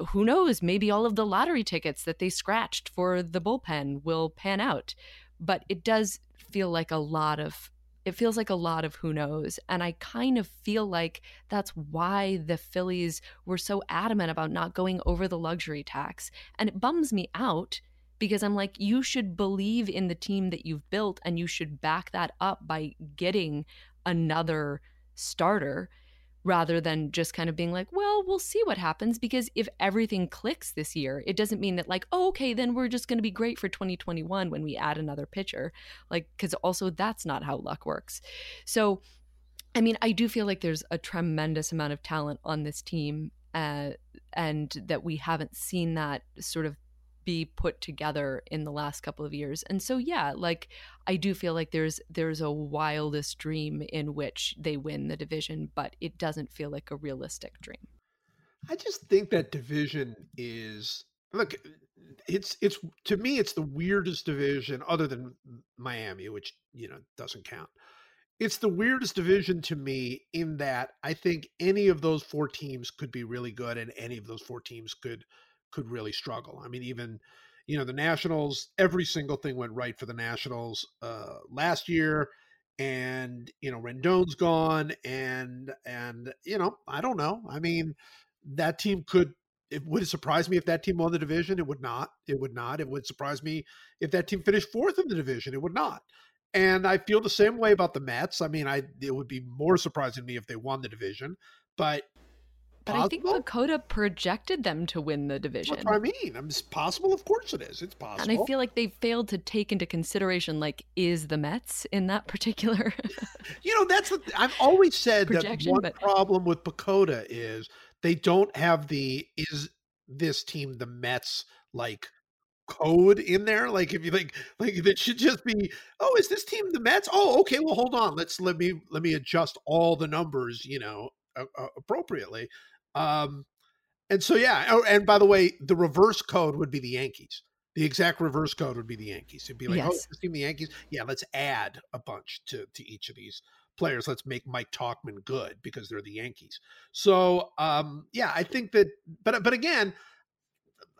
who knows? Maybe all of the lottery tickets that they scratched for the bullpen will pan out. But it does feel like a lot of it feels like a lot of who knows. And I kind of feel like that's why the Phillies were so adamant about not going over the luxury tax. And it bums me out because I'm like, you should believe in the team that you've built and you should back that up by getting another starter rather than just kind of being like, well, we'll see what happens. Because if everything clicks this year, it doesn't mean that, like, oh, okay, then we're just going to be great for 2021 when we add another pitcher. Like, because also that's not how luck works. So, I mean, I do feel like there's a tremendous amount of talent on this team. Uh, and that we haven't seen that sort of be put together in the last couple of years. And so yeah, like I do feel like there's there's a wildest dream in which they win the division, but it doesn't feel like a realistic dream. I just think that division is look it's it's to me it's the weirdest division other than Miami, which, you know, doesn't count. It's the weirdest division to me in that I think any of those four teams could be really good and any of those four teams could could really struggle. I mean, even you know the Nationals, every single thing went right for the Nationals uh, last year, and you know Rendon's gone, and and you know I don't know. I mean, that team could. It would surprise me if that team won the division. It would not. It would not. It would surprise me if that team finished fourth in the division. It would not. And I feel the same way about the Mets. I mean, I it would be more surprising to me if they won the division, but but possible? I think PECOTA projected them to win the division. That's what I mean. It's possible. Of course it is. It's possible. And I feel like they failed to take into consideration, like, is the Mets in that particular? you know, that's what I've always said that one but... problem with PECOTA is they don't have the is this team the Mets like code in there like if you think like it should just be oh is this team the mets oh okay well hold on let's let me let me adjust all the numbers you know uh, appropriately um, and so yeah. Oh, and by the way, the reverse code would be the Yankees. The exact reverse code would be the Yankees. It'd be like, oh, yes. oh, this team, the Yankees. Yeah, let's add a bunch to to each of these players. Let's make Mike Tauchman good because they're the Yankees. So um, yeah, I think that. But but again,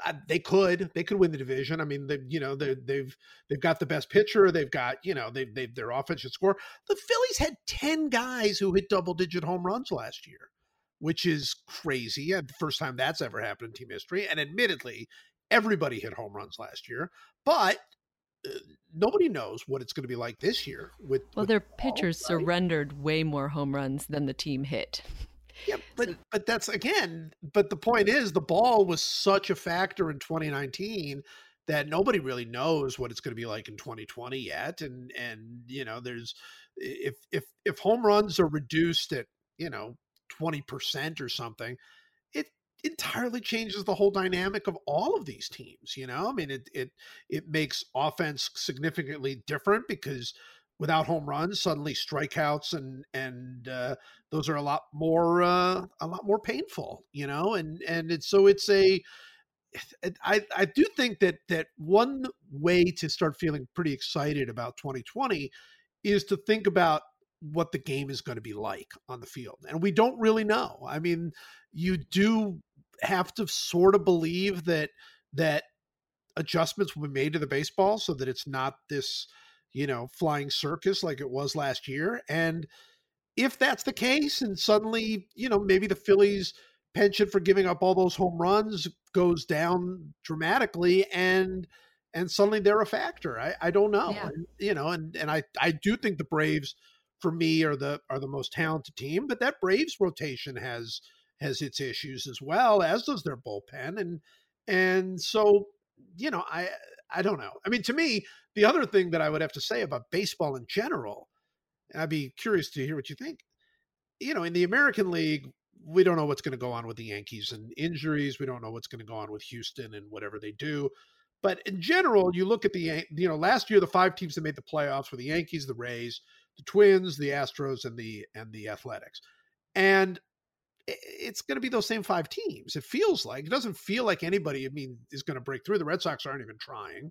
uh, they could they could win the division. I mean, they you know they they've they've got the best pitcher. They've got you know they they their offense should score. The Phillies had ten guys who hit double digit home runs last year which is crazy. The first time that's ever happened in team history. And admittedly, everybody hit home runs last year, but uh, nobody knows what it's going to be like this year. With well, with their pitchers right? surrendered way more home runs than the team hit. Yeah, but so, but that's again. But the point is, the ball was such a factor in 2019 that nobody really knows what it's going to be like in 2020 yet. And and you know, there's if if if home runs are reduced at you know 20% or something, it entirely changes the whole dynamic of all of these teams. You know, I mean, it it it makes offense significantly different because without home runs, suddenly strikeouts and and uh, those are a lot more uh, a lot more painful. You know, and and it's so it's a I, I do think that that one way to start feeling pretty excited about 2020 is to think about what the game is going to be like on the field. And we don't really know. I mean, you do have to sort of believe that that adjustments will be made to the baseball so that it's not this, you know, flying circus like it was last year. And if that's the case, and suddenly, you know, maybe the Phillies penchant for giving up all those home runs goes down dramatically and and suddenly they're a factor. I, I don't know. Yeah. And, you know, and and I I do think the Braves for me are the are the most talented team. But that Braves rotation has has its issues as well, as does their bullpen. And and so, you know, I I don't know. I mean, to me, the other thing that I would have to say about baseball in general, I'd be curious to hear what you think. You know, in the American League, we don't know what's going to go on with the Yankees and injuries. We don't know what's going to go on with Houston and whatever they do. But in general, you look at the you know last year the five teams that made the playoffs were the Yankees, the Rays, the Twins, the Astros, and the and the Athletics. And it's going to be those same five teams. It feels like it doesn't feel like anybody. I mean, is going to break through. The Red Sox aren't even trying,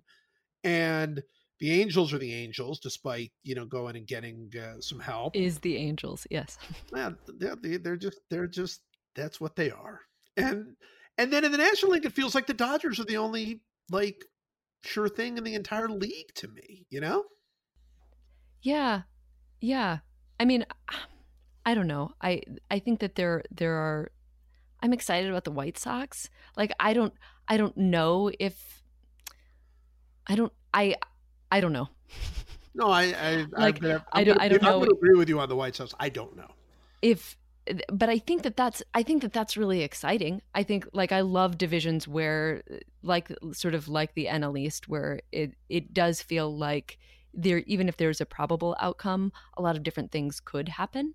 and The Angels are the Angels, despite you know going and getting uh, some help. Is the Angels? Yes. Yeah, they're, they're just they're just that's what they are. And and then in the National League, it feels like the Dodgers are the only like sure thing in the entire league to me. You know? Yeah, yeah. I mean, I don't know. I I think that there there are. I'm excited about the White Sox. Like I don't I don't know if I don't I I don't know. No, I I Like, I, I don't- I don't know. gonna agree with you on the White Sox. I don't know. if but i think that that's i think that that's really exciting i think like i love divisions where like sort of like the nl east where it it does feel like there even if there's a probable outcome a lot of different things could happen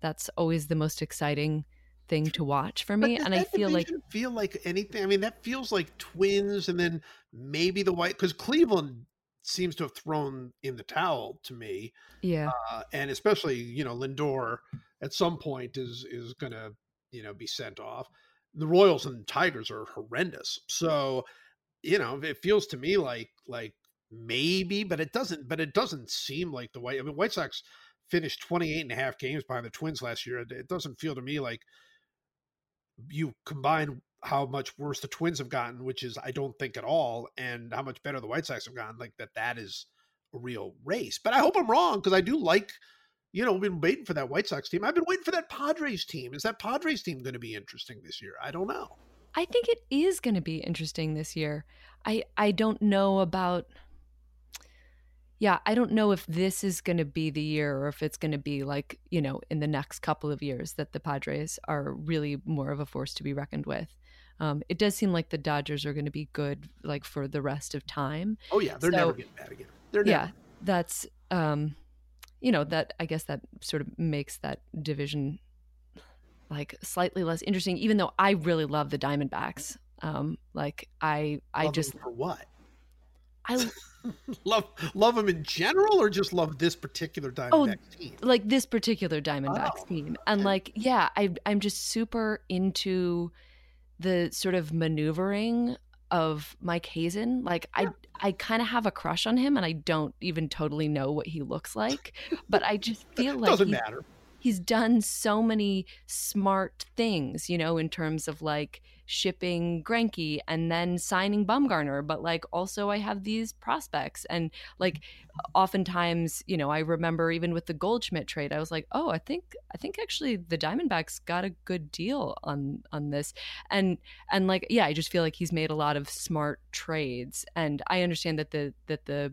that's always the most exciting thing to watch for me and i feel like feel like anything. I mean, that feels like Twins, and then maybe the White because Cleveland seems to have thrown in the towel to me, yeah uh, and especially you know Lindor at some point is is going to you know be sent off. The Royals and Tigers are horrendous, so you know it feels to me like like maybe, but it doesn't. But it doesn't seem like the White. I mean, White Sox finished 28 and a half games behind the Twins last year. It- doesn't feel to me like you combine how much worse the Twins have gotten, which is I don't think at all, and how much better the White Sox have gotten. Like that, that is a real race. But I hope I'm wrong because I do like, you know, we've been waiting for that White Sox team. I've been waiting for that Padres team. Is that Padres team going to be interesting this year? I don't know. I think it is going to be interesting this year. I I don't know about Yeah, I don't know if this is going to be the year or if it's going to be like, you know, in the next couple of years that the Padres are really more of a force to be reckoned with. Um, it does seem like the Dodgers are going to be good like for the rest of time. Oh yeah, they're So- never getting bad again. They're never. Yeah, that's um you know, that I guess that sort of makes that division like slightly less interesting even though I really love the Diamondbacks. Um like I I Love just for what? I love love them in general, or just love this particular Diamondbacks oh, team? like this particular Diamondbacks Oh, team. And okay. like, yeah, I I'm just super into the sort of maneuvering of Mike Hazen. Like I I kind of have a crush on him and I don't even totally know what he looks like, but I just feel like Doesn't matter. He's done so many smart things, you know, in terms of like shipping Greinke and then signing Bumgarner, but like also I have these prospects. And like mm. oftentimes, you know, I remember even with the Goldschmidt trade, I was like, "Oh, I think I think actually the Diamondbacks got a good deal on on this." And and like yeah, I just feel like he's made a lot of smart trades. And I understand that the that the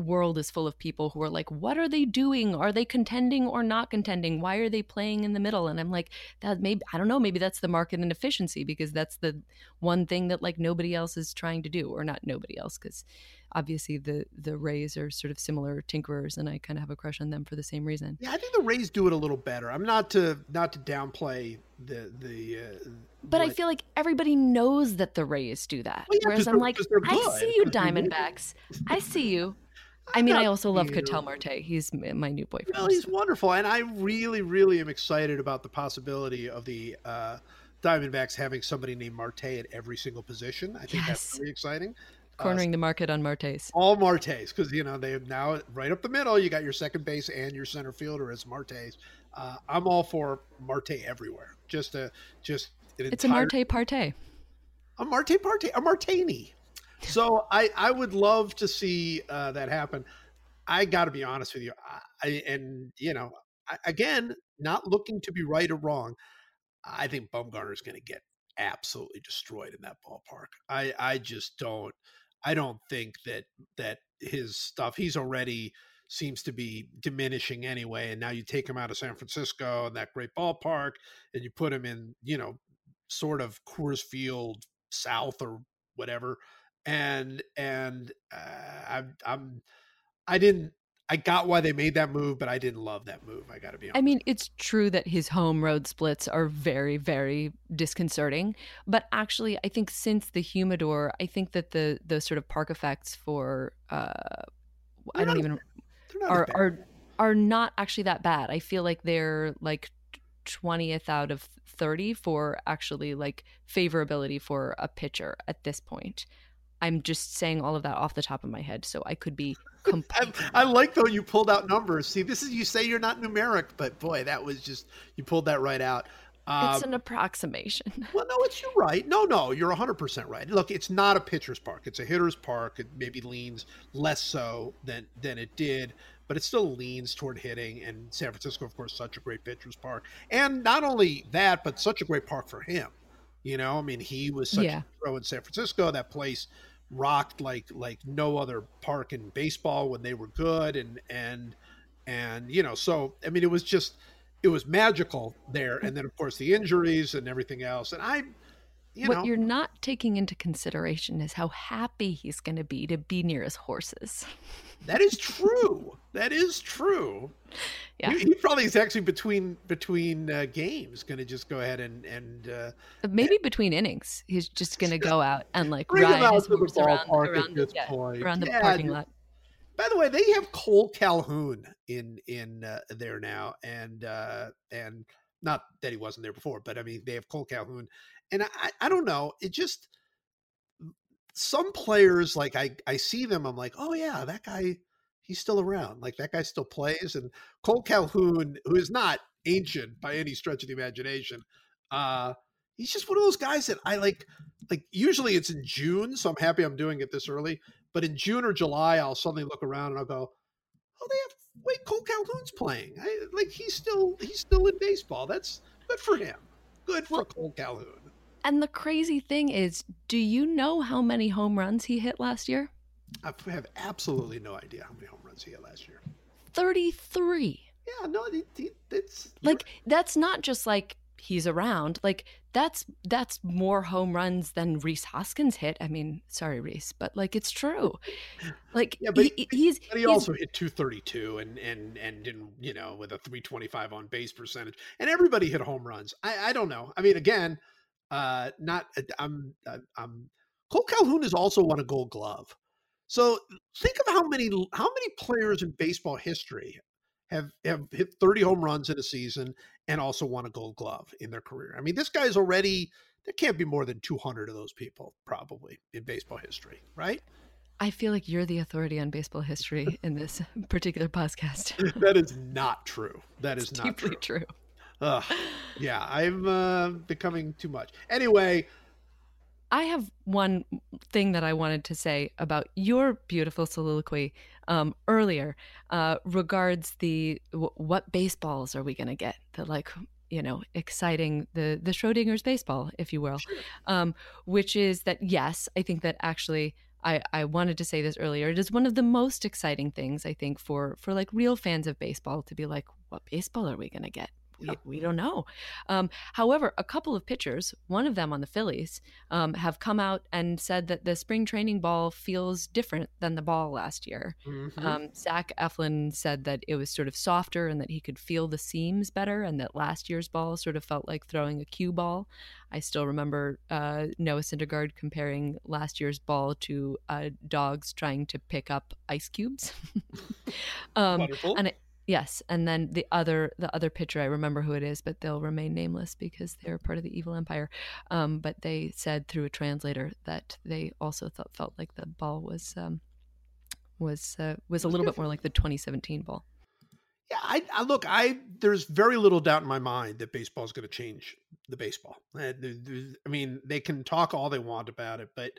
world is full of people who are like what are they doing? Are they contending or not contending? Why are they playing in the middle? And i'm like that maybe i don't know maybe that's the market inefficiency because that's the one thing that like nobody else is trying to do or not nobody else because obviously the the rays are sort of similar tinkerers and i kind of have a crush on them for the same reason. Yeah, I think the Rays do it a little better. I'm not to not to downplay the the. Uh, but i feel like everybody knows that the rays do that Well, yeah, whereas i'm like i see you diamondbacks. I see you i mean i also love. Ketel Marte. he's my new boyfriend Well, he's wonderful, and I really, really am excited about the possibility of the uh, Diamondbacks having somebody named Marte at every single position. I think that's Yes. really exciting. Uh, cornering the market on martes all Martes because you know they have now right up the middle. You got your second base and your center fielder as Martes. Uh, I'm all for Marte everywhere. Just a just an it's a entire- marte parte a Marte Parte, a Martini. So I I would love to see uh, that happen. I got to be honest with you, I, and you know I, again, not looking to be right or wrong. I think Bumgarner is going to get absolutely destroyed in that ballpark. I I just don't. I don't think that that his stuff. He's already seems to be diminishing anyway, and now you take him out of San Francisco and that great ballpark, and you put him in, you know, sort of Coors Field South or whatever, and and uh, I'm I'm I didn't I got why they made that move, but I didn't love that move. I got to be honest. I mean, it's true that his home road splits are very, very disconcerting. But actually, I think since the humidor, I think that the the sort of park effects for uh, I don't not- even They're not as are are are not actually that bad. I feel like they're like twentieth out of thirty for actually like favorability for a pitcher at this point. I'm just saying all of that off the top of my head, so I could be I, completely. I like though you pulled out numbers. See, this is you say you're not numeric, but boy, that was just you pulled that right out. it's Um, an approximation. well, no, it's you're right. No, no, you're 100 percent right. Look, it's not a pitcher's park; it's a hitter's park. It maybe leans less so than than it did, but it still leans toward hitting. And San Francisco, of course, such a great pitcher's park, and not only that, but such a great park for him. You know, I mean, he was such Yeah. a pro in San Francisco. That place rocked like like no other park in baseball when they were good, and and and you know, so I mean, it was just it was magical there. And then, of course, the injuries and everything else. And I, you what know, you're not taking into consideration is how happy he's going to be to be near his horses. That is true. that is true. Yeah. He, he probably is actually between between uh, games going to just go ahead and and uh, Maybe between innings, he's just going to go out and like ride his horse around, around, the, yeah, around the Yeah, parking lot. By the way, they have Cole Calhoun in in uh, there now, and uh, and not that he wasn't there before, but I mean they have Cole Calhoun, and I I don't know, it just some players like I I see them, I'm like, oh yeah, that guy he's still around, like that guy still plays, and Cole Calhoun, who is not ancient by any stretch of the imagination, uh, he's just one of those guys that I like. Like usually it's in June, so I'm happy I'm doing it this early. But in June or July, I'll suddenly look around and I'll go, "Oh, they have wait, Cole Calhoun's playing. I, like he's still he's still in baseball. That's good for him. Good for Cole Calhoun. And the crazy thing is, do you know how many home runs he hit last year? I have absolutely no idea how many home runs he hit last year. 33. Yeah, no, it's Like that's not just like he's around. Like that's that's more home runs than Rhys Hoskins hit. I mean, sorry Rhys, but like it's true. Like Yeah, but he, he's But he he's- also hit 232 and and and didn't you know with a 325 on base percentage and everybody hit home runs. I I don't know. I mean again, uh not I'm I'm Cole Calhoun has also won a Gold Glove. So think of how many how many players in baseball history have have hit 30 home runs in a season and also won a Gold Glove in their career. I mean this guy's already there can't be more than 200 of those people probably in baseball history, right? I feel like you're the authority on baseball history in this particular podcast. that is not true. That is not Deeply true. true. Ugh. Yeah, I'm uh, becoming too much. Anyway, I have one thing that I wanted to say about your beautiful soliloquy um, earlier uh, regards the w- what baseballs are we going to get? The like you know exciting the the Schrodinger's baseball, if you will, um, which is that yes, I think that actually. I, I wanted to say this earlier. It is one of the most exciting things I think for for like real fans of baseball to be like, what baseball are we going to get? We, we don't know. Um, however, a couple of pitchers, one of them on the Phillies, um, have come out and said that the spring training ball feels different than the ball last year. mhm. Um, Zach Eflin said that it was sort of softer and that he could feel the seams better, and that last year's ball sort of felt like throwing a cue ball. I still remember uh, Noah Syndergaard comparing last year's ball to uh, dogs trying to pick up ice cubes. um, wonderful. and it, yes, and then the other the other pitcher, I remember who it is, but they'll remain nameless because they're part of the evil empire. Um, but they said through a translator that they also thought felt like the ball was um, was uh, was a little bit more like the 2017 ball. yeah, I, I look. I there's very little doubt in my mind that baseball is going to change the baseball. Uh, I mean, they can talk all they want about it, but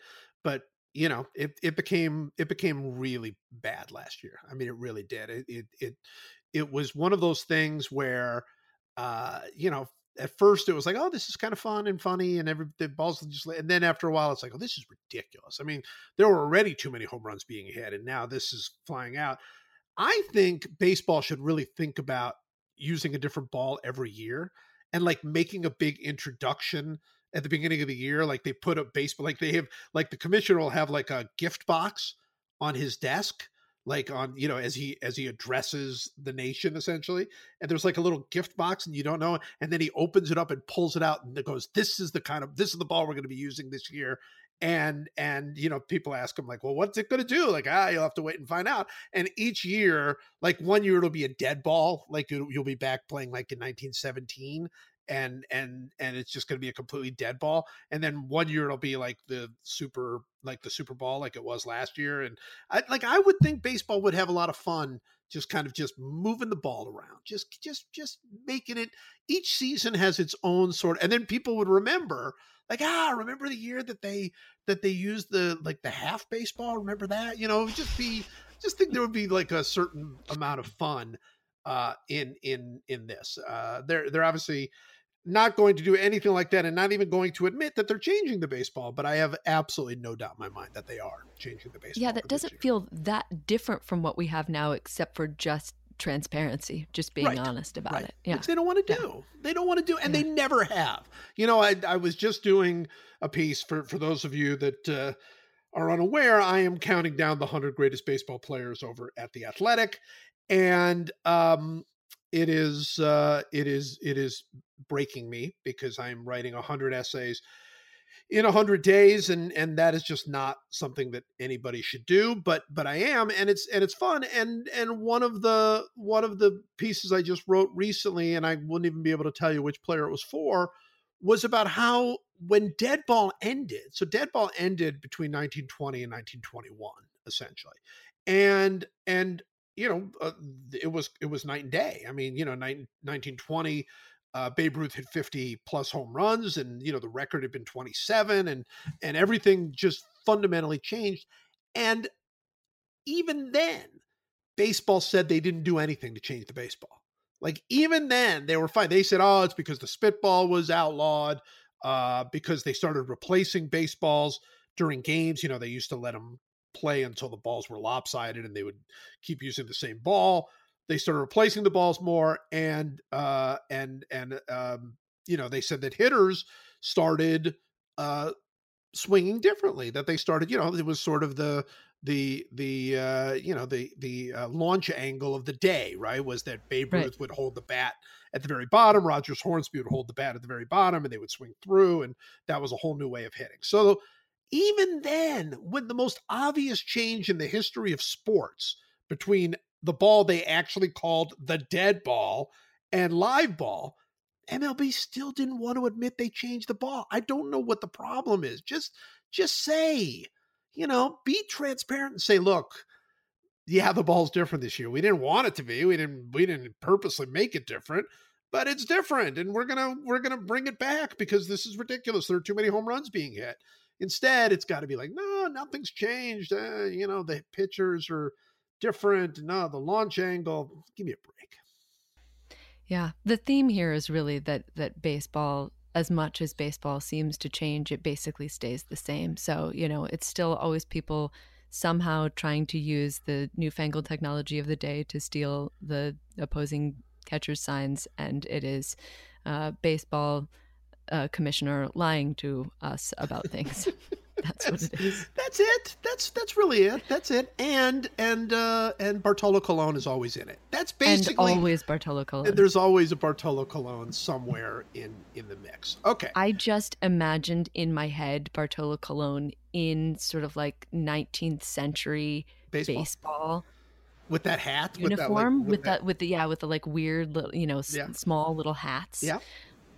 but you know, it it became it became really bad last year. I mean, it really did. It it it, it was one of those things where, uh, you know. At first, it was like, "Oh, this is kind of fun and funny," and every the balls just. And then after a while, it's like, "Oh, this is ridiculous." I mean, there were already too many home runs being hit, and now this is flying out. I think baseball should really think about using a different ball every year and like making a big introduction at the beginning of the year. Like they put a baseball, like they have, like the commissioner will have like a gift box on his desk, like on, you know, as he, as he addresses the nation essentially. And there's like a little gift box and you don't know. And then he opens it up and pulls it out and it goes, this is the kind of, this is the ball we're going to be using this year. And, and, you know, people ask him like, well, what's it going to do? Like, ah, you'll have to wait and find out and each year like one year it'll be a dead ball like you'll, you'll be back playing like in 1917 and and and it's just going to be a completely dead ball and then one year it'll be like the super like the super ball like it was last year and i like i would think baseball would have a lot of fun just kind of just moving the ball around just just just making it each season has its own sort and then people would remember like ah remember the year that they that they used the like the half baseball remember that? You know it would just be just think there would be like a certain amount of fun uh in in in this uh they're they're obviously not going to do anything like that and not even going to admit that they're changing the baseball but i have absolutely no doubt in my mind that they are changing the baseball yeah that doesn't feel that different from what we have now except for just transparency just being Right, honest about right. it yeah Which they don't want to Yeah. do. They don't want to do, and Yeah. they never have. You know, I, I was just doing a piece for for those of you that uh, are unaware. I am counting down the hundred greatest baseball players over at the Athletic, and um, it is uh, it is it is breaking me because I'm writing hundred essays in 100 days and and that is just not something that anybody should do but but i am and it's and it's fun and and one of the one of the pieces i just wrote recently and i wouldn't even be able to tell you which player it was for was about how when deadball ended so deadball ended between 1920 and 1921 essentially and and you know uh, it was it was night and day i mean you know nine- 1920 uh, Babe Ruth hit 50 plus home runs, and you know the record had been 27, and and everything just fundamentally changed. And even then, baseball said they didn't do anything to change the baseball. Like even then, they were fine. They said, "Oh, it's because the spitball was outlawed, uh, because they started replacing baseballs during games. You know, they used to let them play until the balls were lopsided, and they would keep using the same ball." they started replacing the balls more and uh and and um you know they said that hitters started uh swinging differently that they started you know it was sort of the the the uh you know the the uh, launch angle of the day right was that Babe Right. Ruth would hold the bat at the very bottom Rogers Hornsby would hold the bat at the very bottom and they would swing through and that was a whole new way of hitting so even then when the most obvious change in the history of sports between the ball they actually called the dead ball and live ball, MLB still didn't want to admit they changed the ball. I don't know what the problem is. Just just say, you know, be transparent and say, look, yeah, the ball's different this year. We didn't want it to be. We didn't we didn't purposely make it different, but it's different and we're going to we're going to bring it back because this is ridiculous. There are too many home runs being hit. Instead, it's got to be like, no, nothing's changed. Uh, you know, the pitchers are different. No, the launch angle. Give me a break. Yeah, the theme here is really that that baseball, as much as baseball seems to change, it basically stays the same. So you know, it's still always people somehow trying to use the newfangled technology of the day to steal the opposing catcher's signs, and it is uh, baseball uh, commissioner lying to us about things. That's what it is. That's it. That's that's really it. That's it. And and uh and Bartolo Colon is always in it. That's And basically always Bartolo Colon. there's always a Bartolo Colon somewhere in in the mix. Okay. I just imagined in my head Bartolo Colon in sort of like 19th century Baseball. baseball, with that hat uniform with that, that with the yeah with the like weird little you know s- Yeah. small little hats. Yeah.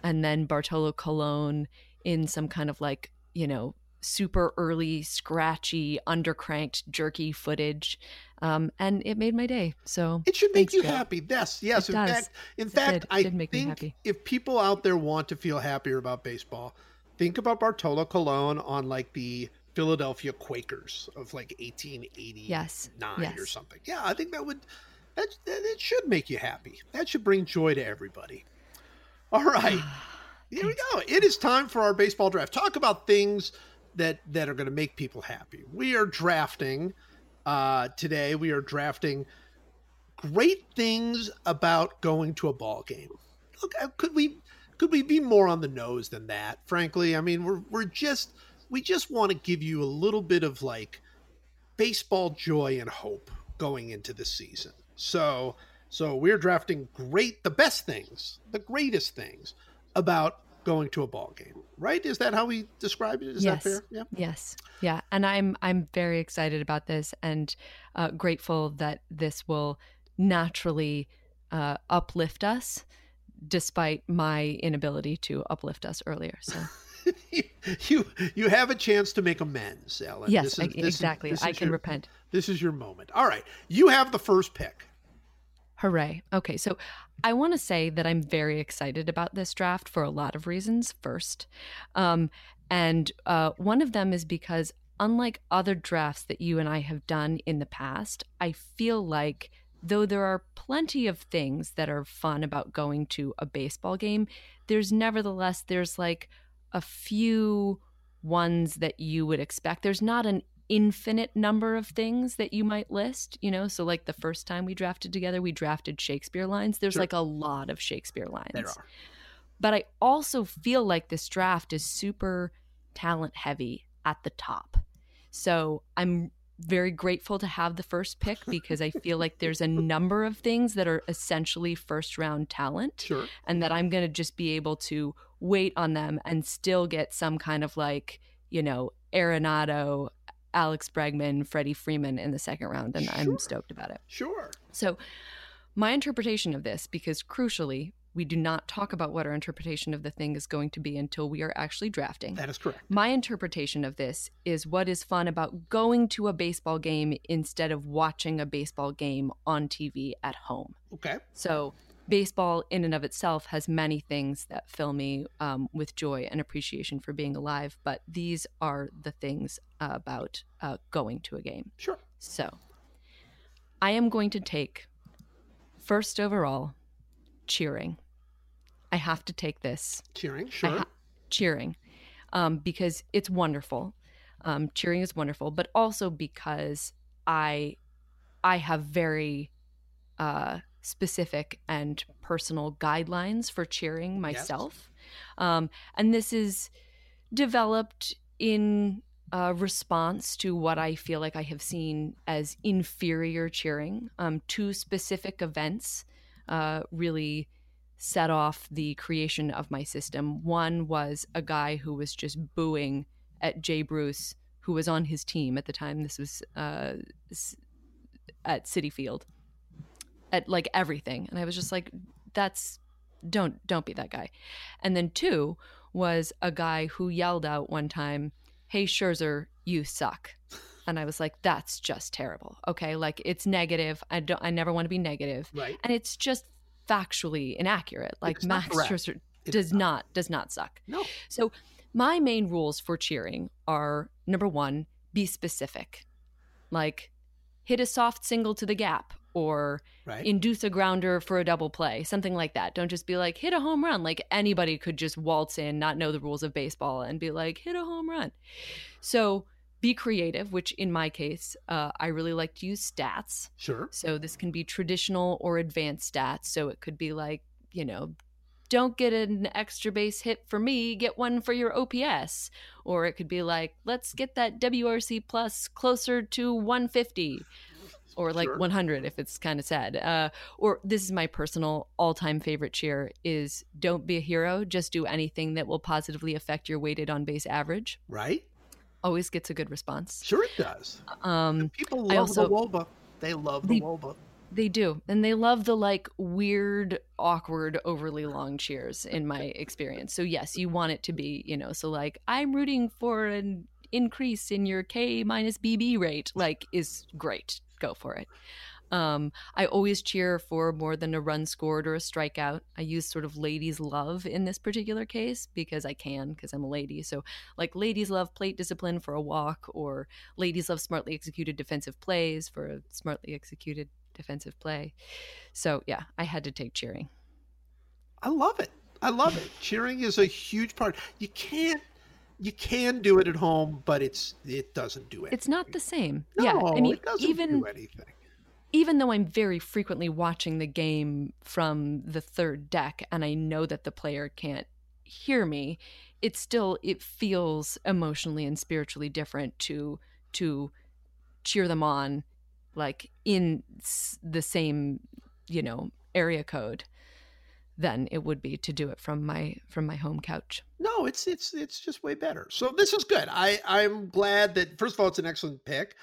And then Bartolo Colon in some kind of like, you know, super early scratchy undercranked jerky footage. Um and it made my day. So It should make Thanks, you Joe. happy. Yes, yes. It in does. fact, in It fact, did. I did make me think happy. if people out there want to feel happier about baseball, think about Bartolo Colon on like the Philadelphia Quakers of like 1889 Yes. or something. Yeah, I think that would that, that it should make you happy. That should bring joy to everybody. All right. Here we go. It is time for our baseball draft. Talk about things that that are going to make people happy. We are drafting uh, today. We are drafting great things about going to a ball game. Look, uh, could we could we be more on the nose than that? Frankly, I mean, we're we're just we just want to give you a little bit of like baseball joy and hope going into the season. So so we're drafting great the best things, the greatest things about going to a ball game. Right? Is that how we describe it? Is Yes. that fair? Yeah. Yes, yeah, and I'm I'm very excited about this and uh, grateful that this will naturally uh, uplift us despite my inability to uplift us earlier. So you you have a chance to make amends, Ellen. yes, This I, is- this is- exactly. this I can your- repent. This is your moment. All right, you have the first pick. Hooray. Okay, so I want to say that I'm very excited about this draft for a lot of reasons, first. Um, and uh, one of them is because, unlike other drafts that you and I have done in the past, I feel like though there are plenty of things that are fun about going to a baseball game, there's nevertheless, there's like a few ones that you would expect. There's not an infinite number of things that you might list, you know? So, like the first time we drafted together, we drafted Shakespeare lines. There's Sure. like a lot of Shakespeare lines. There are. But I also feel like this draft is super talent heavy at the top. So, I'm very grateful to have the first pick because I feel like there's a number of things that are essentially first round talent Sure. and that I'm going to just be able to wait on them and still get some kind of like, you know, Arenado, Alex Bregman, Freddie Freeman in the second round. And Sure. I'm stoked about it. Sure. So, my interpretation of this, because crucially, we do not talk about what our interpretation of the thing is going to be until we are actually drafting. That is correct. My interpretation of this is what is fun about going to a baseball game instead of watching a baseball game on TV at home. Okay. So, baseball in and of itself has many things that fill me um, with joy and appreciation for being alive, but these are the things uh, about uh, going to a game. Sure. So, I am going to take first overall cheering. I have to take this Cheering. Sure. ha- cheering um, because it's wonderful. Um, cheering is wonderful, but also because I I have very uh, specific and personal guidelines for cheering myself, um, and this is developed in uh, response to what I feel like I have seen as inferior cheering. Um, two specific events uh, really set off the creation of my system. One was a guy who was just booing at Jay Bruce, who was on his team at the time. This was uh, at Citi Field, at like everything, and I was just like, "That's don't don't be that guy." And then two was a guy who yelled out one time, "Hey Scherzer, you suck." And I was like, that's just terrible. Okay, like it's negative. I don't I never want to be negative Right. and it's just factually inaccurate. Like It's Max. Scherzer does not does not suck. No. So my main rules for cheering are number one, be specific. Like hit a soft single to the gap or Right. induce a grounder for a double play, something like that. Don't just be like hit a home run. Like anybody could just waltz in, not know the rules of baseball, and be like hit a home run. So be creative, which in my case, uh, I really like to use stats. sure. So this can be traditional or advanced stats. So it could be like, you know, don't get an extra base hit for me, get one for your OPS. Or it could be like, let's get that WRC plus closer to 150 or like Sure. 100 if it's kind of sad. Uh, or this is my personal all-time favorite cheer is don't be a hero, just do anything that will positively affect your weighted on base average. Right. Always gets a good response. Sure. It does. Um, People love also- the wOBA. They love the They- wOBA. They do. And they love the like weird, awkward, overly long cheers in my experience. So yes, you want it to be, you know, so like I'm rooting for an increase in your K minus BB rate, like is great. Go for it. Um, I always cheer for more than a run scored or a strikeout. I use sort of ladies' love in this particular case because I can, because I'm a lady. So, like, ladies love plate discipline for a walk, or ladies love smartly executed defensive plays for a smartly executed defensive play. So, yeah, I had to take cheering. I love it. I love it. Cheering is a huge part. You can't. You can do it at home, but it's it doesn't do it. It's not the same. No, yeah, I mean, it doesn't even do anything. even though I'm very frequently watching the game from the third deck and I know that the player can't hear me, it still it feels emotionally and spiritually different to to cheer them on like in the same, you know, area code than it would be to do it from my from my home couch. No, it's it's it's just way better. So this is good. I I'm glad that first of all it's an excellent pick,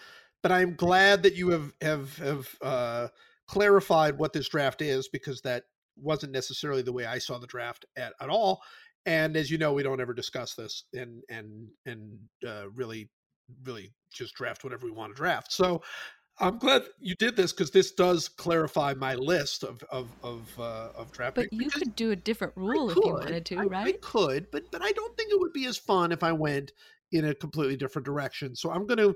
but I'm glad that you have have have uh, clarified what this draft is because that wasn't necessarily the way I saw the draft at, at all. And as you know, we don't ever discuss this and and and uh, really really just draft whatever we want to draft. So I'm glad you did this because this does clarify my list of of of, uh, of draft. But you could do a different rule if you wanted to, I, right? I could, but but I don't think it would be as fun if I went in a completely different direction. So I'm going to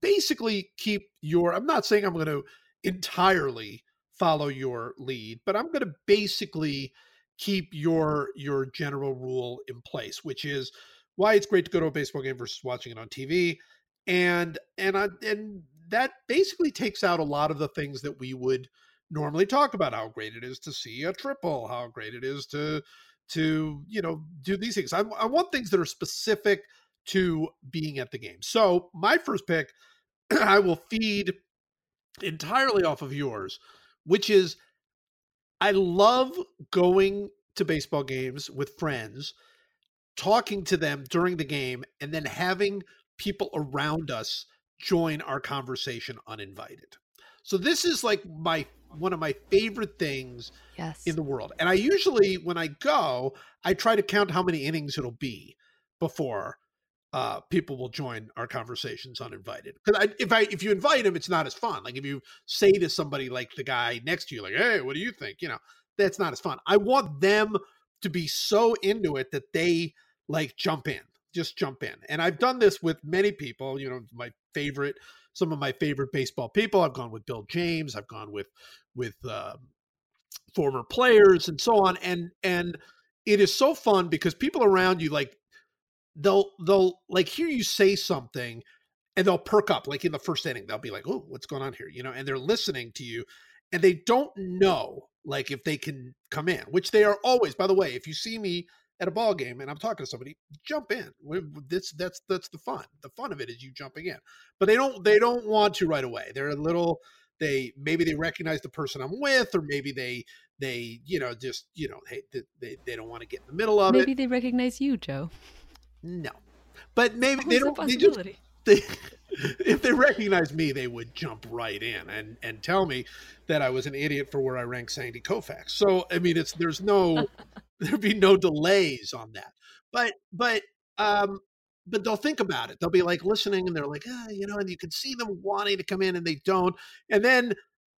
basically keep your. I'm not saying I'm going to entirely follow your lead, but I'm going to basically keep your your general rule in place, which is why it's great to go to a baseball game versus watching it on TV. And and I and that basically takes out a lot of the things that we would normally talk about how great it is to see a triple, how great it is to to you know do these things. I, I want things that are specific to being at the game. So my first pick, I will feed entirely off of yours, which is I love going to baseball games with friends, talking to them during the game, and then having people around us join our conversation uninvited. So this is like my one of my favorite things yes. in the world. And I usually when I go, I try to count how many innings it'll be before uh, people will join our conversations uninvited. Because if I if you invite them, it's not as fun. Like if you say to somebody like the guy next to you, like, "Hey, what do you think?" You know, that's not as fun. I want them to be so into it that they like jump in, just jump in. And I've done this with many people. You know, my favorite, some of my favorite baseball people. I've gone with Bill James. I've gone with with uh, former players and so on. And and it is so fun because people around you like they'll they'll like hear you say something and they'll perk up like in the first inning they'll be like oh what's going on here you know and they're listening to you and they don't know like if they can come in which they are always by the way if you see me at a ball game and i'm talking to somebody jump in. This that's that's the fun. The fun of it is you jumping in. But they don't they don't want to right away. They're a little they maybe they recognize the person i'm with or maybe they they you know just you know hey they, they don't want to get in the middle of maybe it. Maybe they recognize you joe. No, but maybe Always they don't. They just, they, if they recognize me, they would jump right in and and tell me that I was an idiot for where I ranked Sandy Koufax. So I mean, it's there's no there'd be no delays on that. But but um but they'll think about it. They'll be like listening and they're like, ah, you know, and you can see them wanting to come in and they don't. And then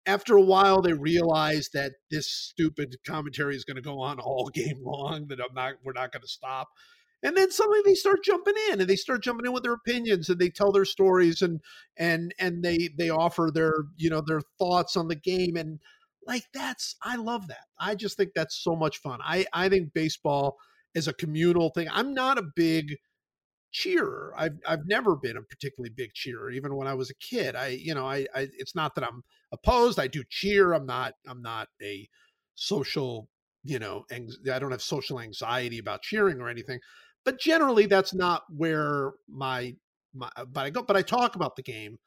after a while they realize that this stupid commentary is going to go on all game long that I'm not we're not going to stop and then suddenly they start jumping in and they start jumping in with their opinions and they tell their stories and and and they they offer their you know their thoughts on the game and like that's i love that. I just think that's so much fun. I i think baseball is a communal thing. I'm not a big cheerer. I've i've never been a particularly big cheerer even when i was a kid. I you know i, I it's not that i'm opposed. I do cheer. I'm not i'm not a social you know i don't have social anxiety about cheering or anything but generally that's not where my my but I go but I talk about the game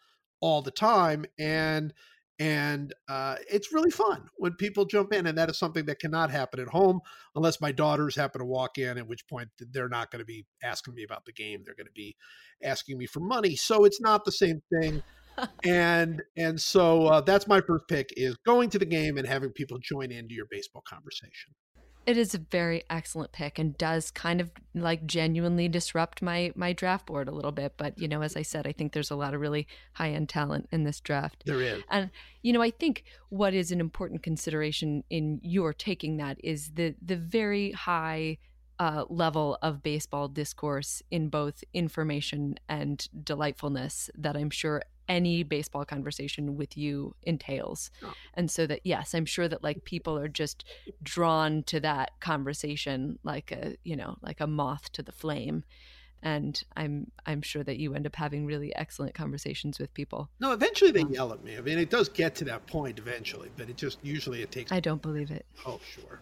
all the time and and uh, it's really fun when people jump in and that is something that cannot happen at home unless my daughters happen to walk in at which point they're not going to be asking me about the game they're going to be asking me for money so it's not the same thing and and so uh, that's my first pick is going to the game and having people join into your baseball conversation it is a very excellent pick and does kind of like genuinely disrupt my my draft board a little bit. But you know, as I said, I think there's a lot of really high end talent in this draft. There is, and you know, I think what is an important consideration in your taking that is the the very high uh, level of baseball discourse in both information and delightfulness that I'm sure any baseball conversation with you entails. Oh. And so that yes, I'm sure that like people are just drawn to that conversation like a, you know, like a moth to the flame. And I'm I'm sure that you end up having really excellent conversations with people. No, eventually they yell at me. I mean, it does get to that point eventually, but it just usually it takes I don't believe it. Oh, sure.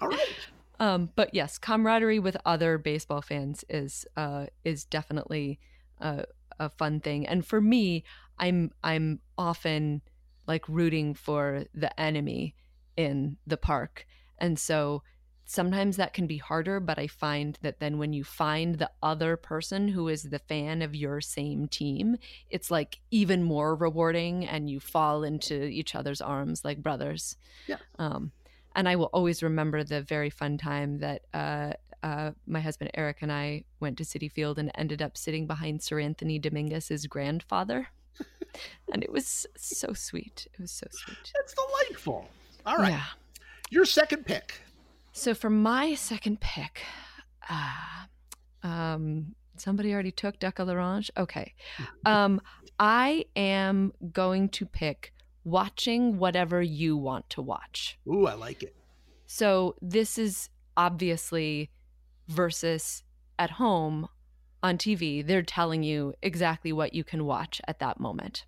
All right. Um, but yes, camaraderie with other baseball fans is uh, is definitely uh, a fun thing. And for me, I'm I'm often like rooting for the enemy in the park. And so sometimes that can be harder, but I find that then when you find the other person who is the fan of your same team, it's like even more rewarding and you fall into each other's arms like brothers. Yeah. Um, and I will always remember the very fun time that uh, uh, my husband Eric and I went to Citi Field and ended up sitting behind Seranthony Dominguez's grandfather. and it was so sweet. It was so sweet. That's delightful. All right. Yeah. Your second pick. So for my second pick, uh, um, somebody already took Duck l'Orange. Okay. Um, I am going to pick watching whatever you want to watch. Ooh, I like it. So this is obviously versus at home on TV. They're telling you exactly what you can watch at that moment.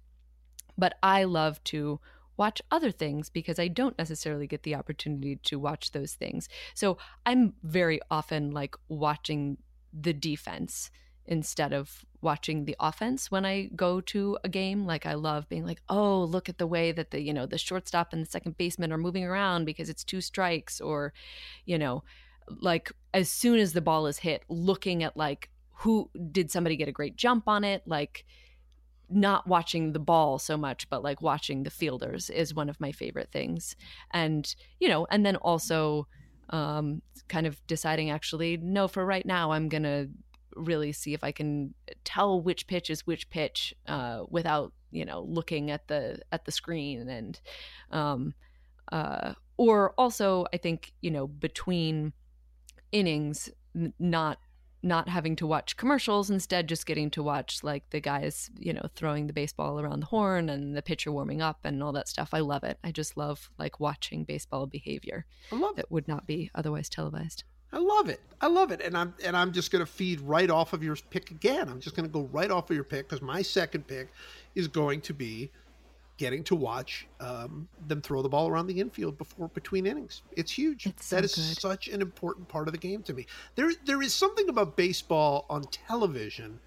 But I love to watch other things because I don't necessarily get the opportunity to watch those things. So I'm very often like watching the defense instead of watching the offense when I go to a game. Like I love being like, oh, look at the way that the, you know, the shortstop and the second baseman are moving around because it's two strikes or, you know, like as soon as the ball is hit, looking at like who did somebody get a great jump on it, like not watching the ball so much, but like watching the fielders is one of my favorite things. And, you know, and then also um, kind of deciding actually, no, for right now, I'm going to really see if I can tell which pitch is which pitch uh, without you know looking at the at the screen and um, uh, or also I think you know between innings not not having to watch commercials instead just getting to watch like the guys you know throwing the baseball around the horn and the pitcher warming up and all that stuff i love it i just love like watching baseball behavior I love it. would not be otherwise televised I love it. I love it. And I'm and I'm just going to feed right off of your pick again. I'm just going to go right off of your pick because my second pick is going to be getting to watch um, them throw the ball around the infield before between innings. It's huge. It's so is good. such an important part of the game to me. There there is something about baseball on television.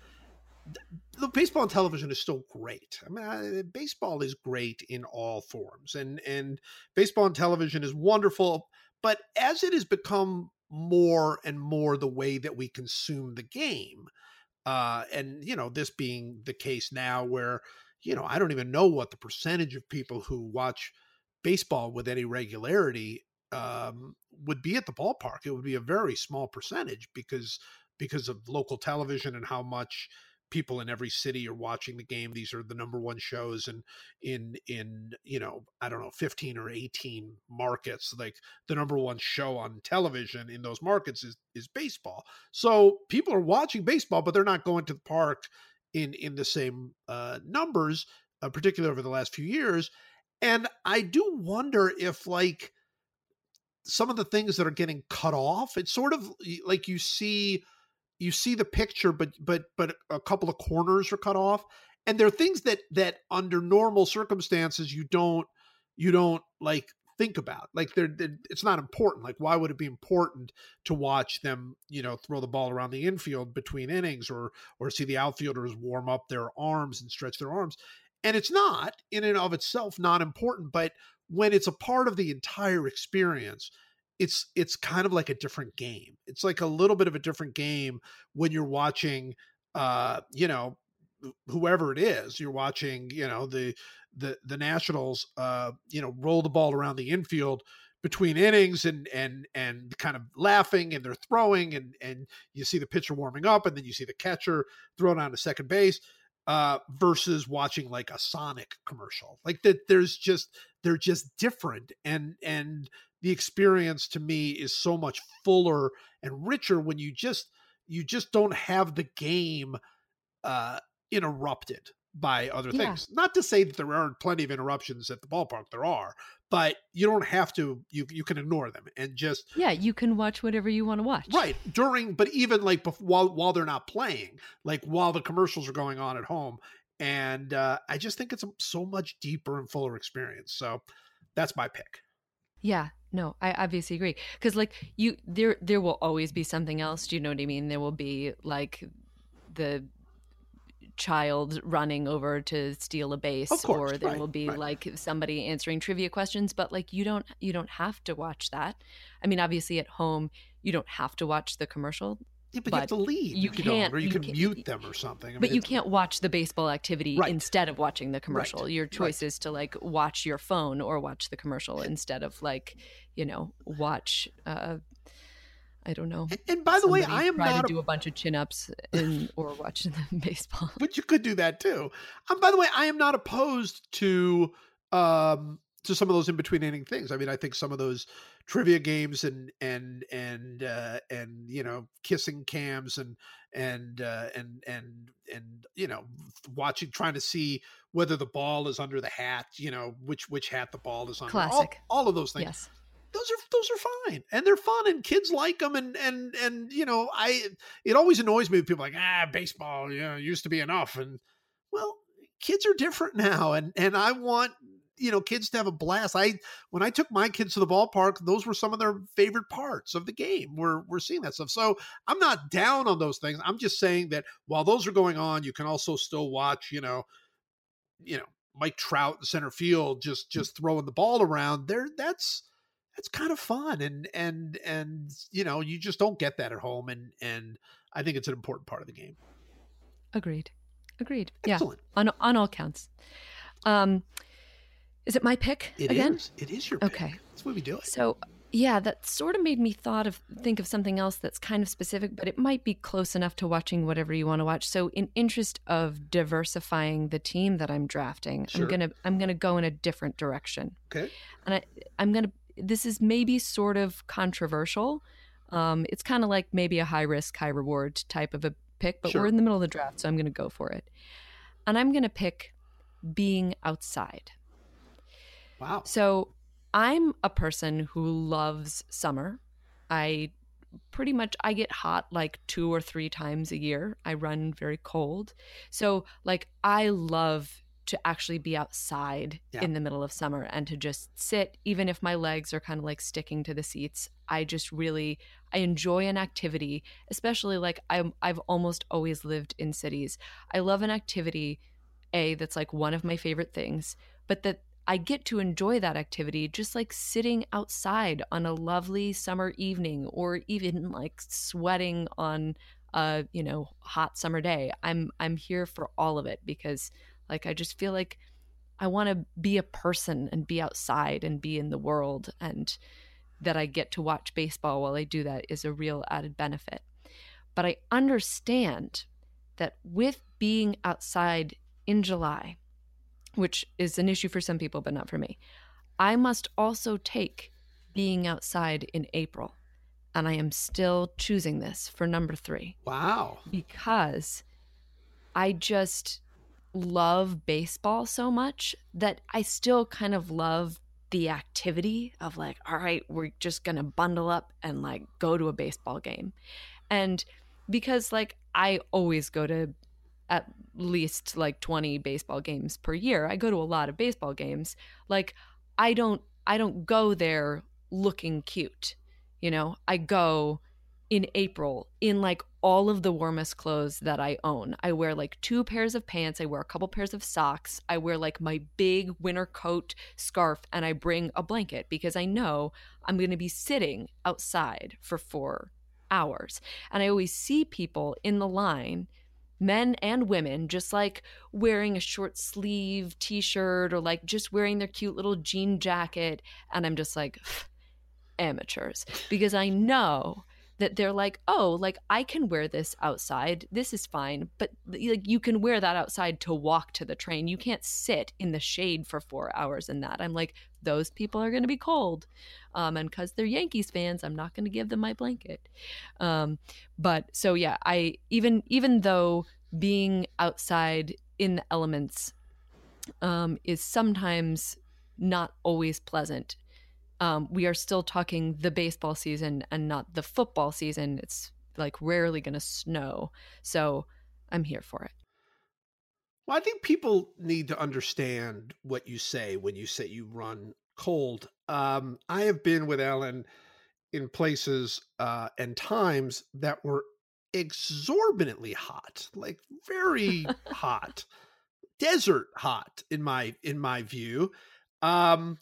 The baseball on television is still great. I mean, I, baseball is great in all forms, and and baseball on television is wonderful. But as it has become more and more the way that we consume the game, uh, and you know, this being the case now, where you know, I don't even know what the percentage of people who watch baseball with any regularity um, would be at the ballpark. It would be a very small percentage because because of local television and how much people in every city are watching the game. These are the number one shows and in in you know I don't know 15 or 18 markets. Like the number one show on television in those markets is is baseball. So people are watching baseball, but they're not going to the park in in the same uh, numbers, uh, particularly over the last few years. And I do wonder if like some of the things that are getting cut off, it's sort of like you see you see the picture, but but but a couple of corners are cut off, and there are things that that under normal circumstances you don't you don't like think about like they're, they're it's not important like why would it be important to watch them you know throw the ball around the infield between innings or or see the outfielders warm up their arms and stretch their arms? And it's not in and of itself not important but when it's a part of the entire experience it's it's kind of like a different game. It's like a little bit of a different game when you're watching uh you know whoever it is you're watching you know the the the nationals uh you know roll the ball around the infield between innings and and and kind of laughing and they're throwing and and you see the pitcher warming up and then you see the catcher throwing on to second base uh versus watching like a sonic commercial. Like that there's just they're just different and and the experience to me is so much fuller and richer when you just you just don't have the game uh interrupted by other Yeah. things not to say that there aren't plenty of interruptions at the ballpark there are but you don't have to you you can ignore them and just yeah you can watch whatever you want to watch right during but even like bef- while while they're not playing like while the commercials are going on at home and uh i just think it's a so much deeper and fuller experience so that's my pick Yeah, no, I obviously agree because like you, there there will always be something else. Do you know what I mean? There will be like the child running over to steal a base, course, or there right, will be right. like somebody answering trivia questions. But like you don't you don't have to watch that. I mean, obviously at home you don't have to watch the commercial Yeah, but, you have to leave. you can't- or you, you can mute them or something. I but mean, you can't watch the baseball activity Right. instead of watching the commercial. Your right. choice is to like watch your phone or watch the commercial instead of like, you know, watch. Uh, I don't know. And, by the way, I am not. to a- do a bunch of chin ups in or watch the baseball. but you could do that too. Um, by the way, I am not opposed to um to some of those in between inning things. I mean, I think some of those trivia games and and and uh, and you know kissing cams and and uh, and and and you know watching trying to see whether the ball is under the hat. You know which which hat the ball is under. All- Classic. All, of those things. Yes. Those are those are fine and they're fun and kids like them and and and you know I it always annoys me when people are like ah baseball you know used to be enough and well kids are different now and and I want you know kids to have a blast. I when I took my kids to the ballpark those were some of their favorite parts of the game. We're we're seeing that stuff. So I'm not down on those things. I'm just saying that while those are going on you can also still watch you know you know Mike Trout in center field just just throwing the ball around. There that's that's kind of fun and and and you know you just don't get that at home and and i think it's an important part of the game Agreed. Agreed. Yeah. excellent On on all counts. Um, is it my pick It again? is. it is your pick. Okay. that's what we do it So yeah, that sort of made me thought of think of something else that's kind of specific, but it might be close enough to watching whatever you want to watch. So in interest of diversifying the team that I'm drafting, Sure. I'm gonna I'm gonna go in a different direction. okay And I I'm gonna this is maybe sort of controversial. Um, it's kind of like maybe a high risk, high reward type of a pick, but Sure. we're in the middle of the draft, so I'm gonna go for it. And I'm gonna pick being outside. wow So I'm a person who loves summer. I pretty much I get hot like two or three times a year. I run very cold. So like I love to actually be outside Yeah. in the middle of summer and to just sit even if my legs are kind of like sticking to the seats. I just really I enjoy an activity, especially like I'm I've almost always lived in cities. I love an activity a that's like one of my favorite things, but that I get to enjoy that activity just like sitting outside on a lovely summer evening or even like sweating on a, you know, hot summer day. I'm I'm here for all of it because like I just feel like I want to be a person and be outside and be in the world and that I get to watch baseball while I do that is a real added benefit. But I understand that with being outside in July, which is an issue for some people, but not for me, I must also take being outside in April. And I am still choosing this for number three wow because I just love baseball so much that I still kind of love the activity of like, all right, we're just going to bundle up and like go to a baseball game. And because like I always go to at least like 20 baseball games per year. I go to a lot of baseball games. Like I don't I don't go there looking cute. You know, I go in April in like all of the warmest clothes that I own. I wear like two pairs of pants, I wear a couple pairs of socks, I wear like my big winter coat, scarf, and I bring a blanket because I know I'm going to be sitting outside for 4 hours. And I always see people in the line men and women just like wearing a short sleeve t-shirt or like just wearing their cute little jean jacket and i'm just like amateurs because i know that they're like oh like i can wear this outside. This is fine. But like you can wear that outside to walk to the train. You can't sit in the shade for four hours in that. I'm like those people are going to be cold. Um, and because they're yankees fans i'm not going to give them my blanket. Um, but so yeah i even even though being outside in the elements um, is sometimes not always pleasant um, we are still talking the baseball season and not the football season. It's like rarely going to snow. So i'm here for it. Well i think people need to understand what you say when you say you run cold. Um i have been with ellen in places uh and times that were exorbitantly hot like very hot desert hot in my in my view. Um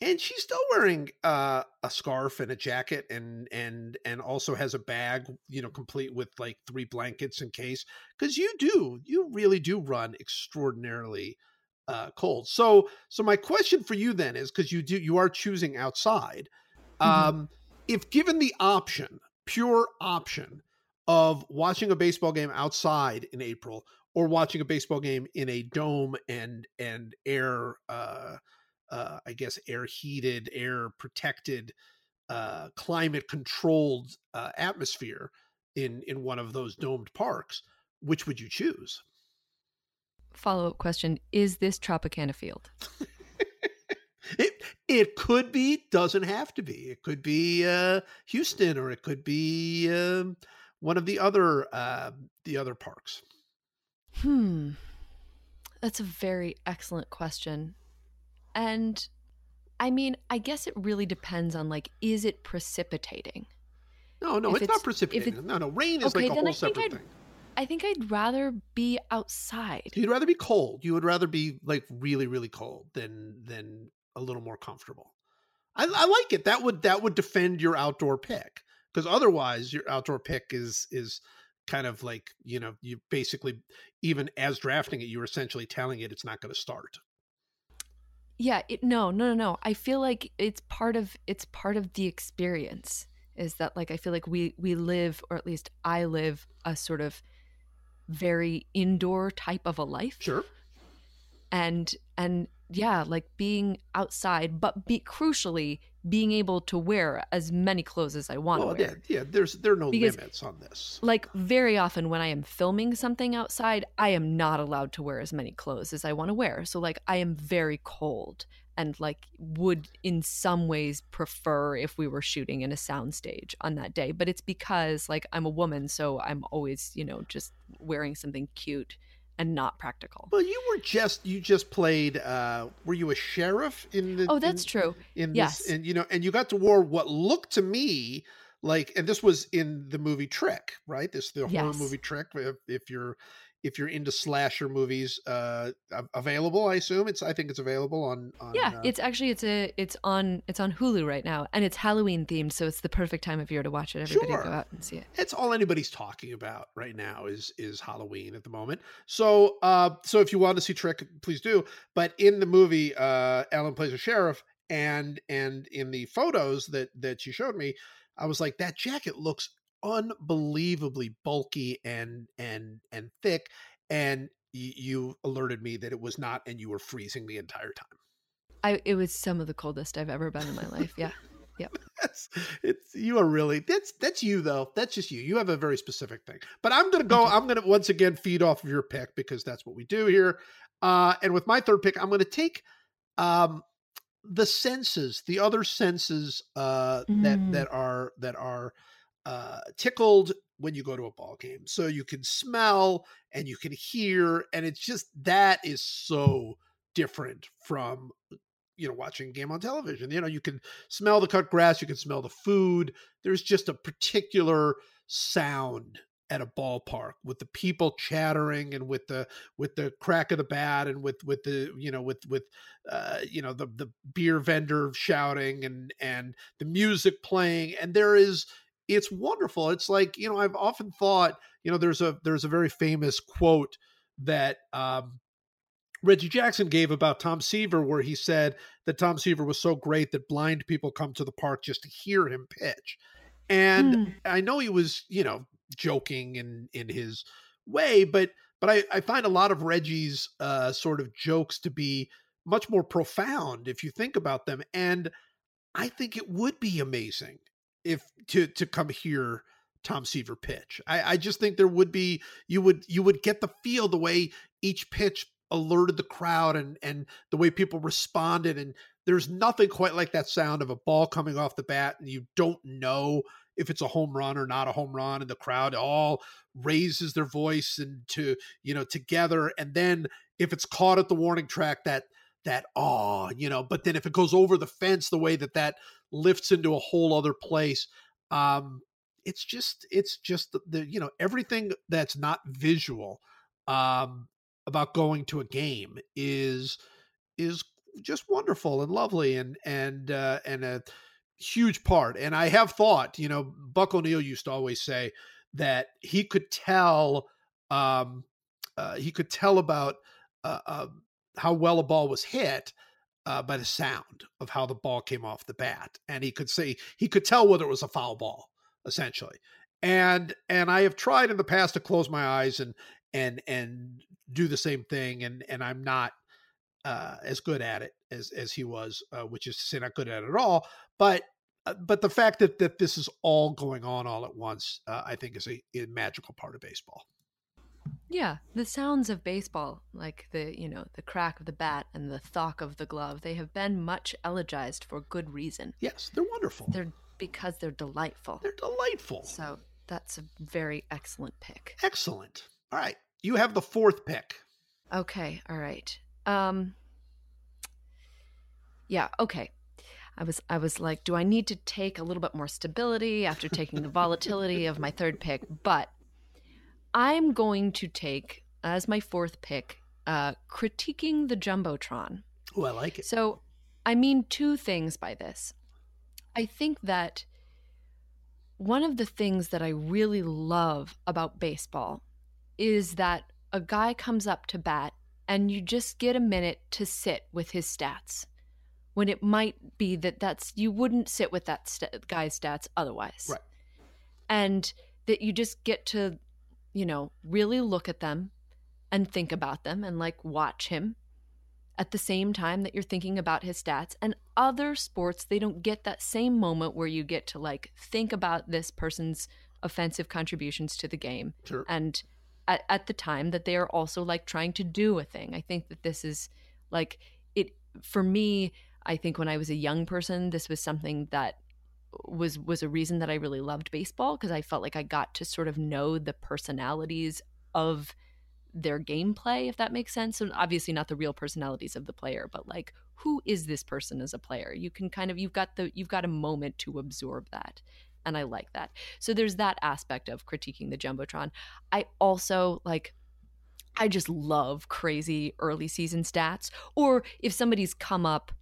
and she's still wearing uh, a scarf and a jacket and and and also has a bag you know complete with like three blankets in case because you do you really do run extraordinarily uh, cold so so my question for you then is because you do you are choosing outside Mhm. um if given the option pure option of watching a baseball game outside in april or watching a baseball game in a dome and and air uh uh, I guess, air heated, air protected, uh, climate controlled uh, atmosphere in in one of those domed parks, which would you choose? Follow up question Is this Tropicana Field? It it could be, doesn't have to be. It could be uh, Houston, or it could be um, one of the other uh, the other parks. Hmm. That's a very excellent question. And I mean, I guess it really depends on like, is it precipitating? No, no, it's, it's- not precipitating. if no, no, rain is Okay, like a whole I think separate I'd- thing. I think I'd rather be outside. You'd rather be cold. You would rather be like really, really cold than than a little more comfortable. I, I like it. That would that would defend your outdoor pick because otherwise your outdoor pick is is kind of like you know you basically even as drafting it you're essentially telling it it's not going to start. Yeah, it, no, no, no, no. I feel like it's part of it's part of the experience. Is that like I feel like we we live, or at least I live, a sort of very indoor type of a life. Sure. and and yeah like being outside but be crucially being able to wear as many clothes as i want to wear yeah, yeah. There's there are no Because- limits on this. like very often when i am filming something outside i am not allowed to wear as many clothes as i want to wear so like i am very cold and like would in some ways prefer if we were shooting in a soundstage on that day but it's because like i'm a woman so i'm always you know just wearing something cute and not practical Well, you were just you just played. uh Were you a sheriff in the? oh that's in- true in Yes. this and you know and you got to wear what looked to me like and this was in the movie trick right this the horror Yes. movie trick if, if you're if you're into slasher movies uh available i assume it's i think it's available on, on Yeah, uh, it's actually it's a it's on it's on Hulu right now, and it's Halloween themed, so it's the perfect time of year to watch it. Everybody Sure. go out and see it. it's all anybody's talking about right now is is halloween at the moment so uh so if you want to see trick please do but in the movie uh ellen plays a sheriff and and in the photos that that you showed me i was like that jacket looks unbelievably bulky and and and thick and y- you alerted me that it was not and you were freezing the entire time I it was some of the coldest I've ever been in my life. Yeah, that's it's you are really that's that's you though that's just you you have a very specific thing but i'm gonna go i'm gonna once again feed off of your pick because that's what we do here uh and with my third pick i'm gonna take um the senses the other senses uh that Mm. that are that are uh tickled when you go to a ball game. So you can smell and you can hear and it's just that is so different from you know watching a game on television. You know you can smell the cut grass you can smell the food. There's just a particular sound at a ballpark with the people chattering and with the with the crack of the bat and with with the you know with with uh you know the the beer vendor shouting and and the music playing. And there is it's wonderful it's like you know i've often thought you know there's a there's a very famous quote that um Reggie Jackson gave about Tom Seaver, where he said that Tom Seaver was so great that blind people come to the park just to hear him pitch. And Hmm. I know he was, you know, joking in in his way, but but I, I find a lot of Reggie's uh, sort of jokes to be much more profound if you think about them. And I think it would be amazing if to to come hear Tom Seaver pitch. I, I just think there would be you would you would get the feel the way each pitch alerted the crowd and and the way people responded and there's nothing quite like that sound of a ball coming off the bat and you don't know if it's a home run or not a home run and the crowd all raises their voice and to you know together and then if it's caught at the warning track that that oh you know but then if it goes over the fence the way that that lifts into a whole other place um it's just it's just the, the you know everything that's not visual um about going to a game is is just wonderful and lovely and and uh, and a huge part. And I have thought, you know, Buck O'Neil used to always say that he could tell um, uh, he could tell about uh, uh, how well a ball was hit uh, by the sound of how the ball came off the bat, and he could say he could tell whether it was a foul ball, essentially. And and I have tried in the past to close my eyes and and and do the same thing, and and I'm not uh, as good at it as as he was, uh, which is to say not good at it at all. But uh, but the fact that that this is all going on all at once, uh, I think, is a, a magical part of baseball. Yeah, the sounds of baseball, like the, you know, the crack of the bat and the thock of the glove, they have been much elegized for good reason. Yes, they're wonderful. They're because they're delightful. They're delightful. So that's a very excellent pick. Excellent. All right, you have the fourth pick. Okay, all right. Um Yeah, okay. I was I was like, do I need to take a little bit more stability after taking the volatility of my third pick? But I'm going to take as my fourth pick, uh, critiquing the jumbotron. Oh, I like it. So, I mean two things by this. I think that one of the things that I really love about baseball is that a guy comes up to bat and you just get a minute to sit with his stats when it might be that that's you wouldn't sit with that st- guy's stats otherwise. Right. And that you just get to you know, really look at them and think about them and like watch him at the same time that you're thinking about his stats. And other sports, they don't get that same moment where you get to like think about this person's offensive contributions to the game. Sure. And at, at the time that they are also like trying to do a thing. I think that this is like it for me. I think when I was a young person, this was something that was was a reason that I really loved baseball because I felt like I got to sort of know the personalities of their gameplay if that makes sense and obviously not the real personalities of the player but like who is this person as a player? You can kind of you've got the you've got a moment to absorb that and I like that. So there's that aspect of critiquing the jumbotron. I also like I just love crazy early season stats or if somebody's come up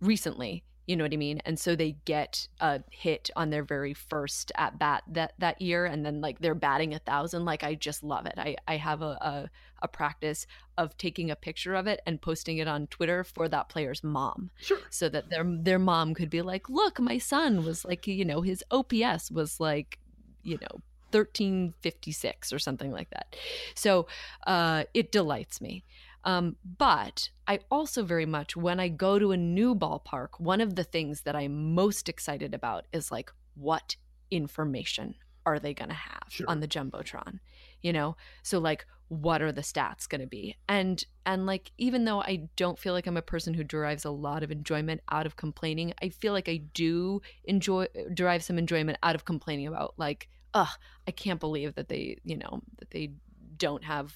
recently you know what I mean? And so they get a hit on their very first at bat that that year, and then like they're batting a thousand. Like I just love it. I I have a, a a practice of taking a picture of it and posting it on Twitter for that player's mom, Sure. so that their their mom could be like, "Look, my son was like, you know, his OPS was like, you know." 1356 or something like that. So uh, it delights me. Um, but I also very much, when I go to a new ballpark, one of the things that I'm most excited about is like, what information are they going to have Sure. on the jumbotron? You know, so like, what are the stats going to be? And and like, even though I don't feel like I'm a person who derives a lot of enjoyment out of complaining, I feel like I do enjoy derive some enjoyment out of complaining about like, ugh, I can't believe that they, you know, that they don't have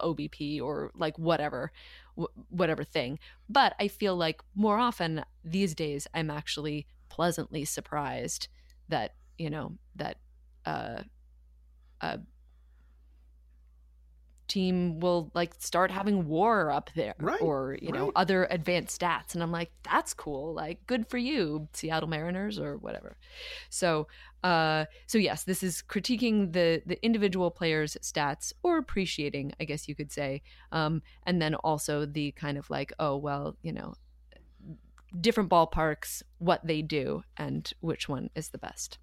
OBP or like whatever, wh- whatever thing. But I feel like more often these days, I'm actually pleasantly surprised that you know that uh, a team will like start having WAR up there Right, or you know other advanced stats. And i'm like that's cool. Like good for you seattle mariners or whatever. So uh so yes this is critiquing the the individual players stats or appreciating i guess you could say um and then also the kind of like oh well you know different ballparks what they do and which one is the best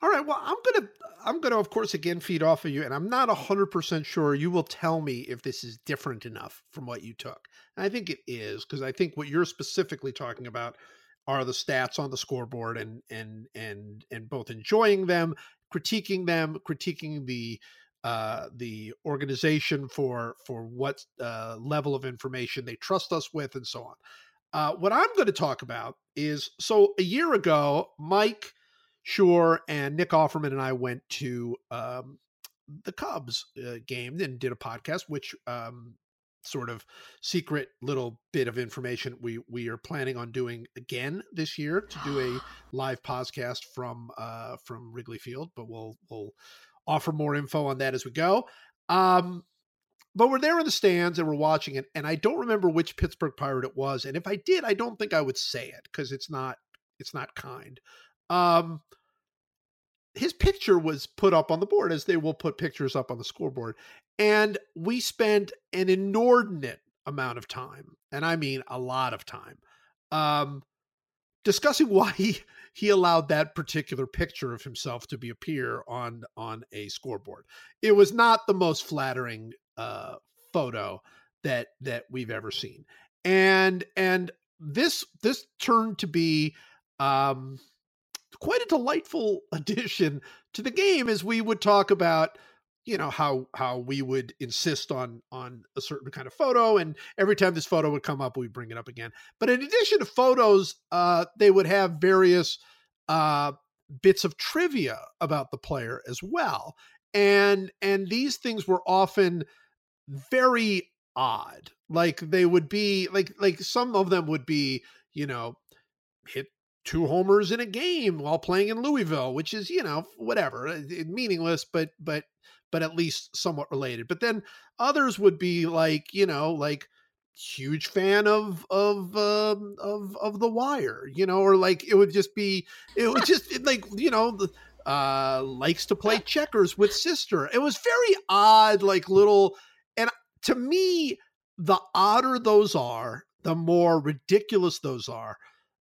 All right. Well, I'm gonna I'm gonna of course again feed off of you, and I'm not hundred percent sure. You will tell me if this is different enough from what you took. And I think it is because I think what you're specifically talking about are the stats on the scoreboard, and and and and both enjoying them, critiquing them, critiquing the uh, the organization for for what uh, level of information they trust us with, and so on. Uh, what I'm going to talk about is so a year ago, Mike. Sure, and Nick Offerman and I went to um, the Cubs uh, game and did a podcast, which um, sort of secret little bit of information we we are planning on doing again this year to do a live podcast from uh, from Wrigley Field, but we'll we'll offer more info on that as we go. Um, but we're there in the stands and we're watching it, and I don't remember which Pittsburgh Pirate it was, and if I did, I don't think I would say it because it's not it's not kind. Um, his picture was put up on the board as they will put pictures up on the scoreboard, and we spent an inordinate amount of time, and I mean a lot of time, um, discussing why he he allowed that particular picture of himself to be appear on on a scoreboard. It was not the most flattering uh, photo that that we've ever seen, and and this this turned to be um, quite a delightful addition to the game as we would talk about you know how how we would insist on on a certain kind of photo and every time this photo would come up we'd bring it up again. But in addition to photos uh they would have various uh bits of trivia about the player as well. And and these things were often very odd. Like they would be like like some of them would be you know hit two homers in a game while playing in Louisville, which is you know whatever, uh, meaningless, but but but at least somewhat related. But then others would be like you know like huge fan of of um, of of The Wire, you know, or like it would just be it would just like you know. uh likes to play checkers with sister it was very odd like little and to me the odder those are the more ridiculous those are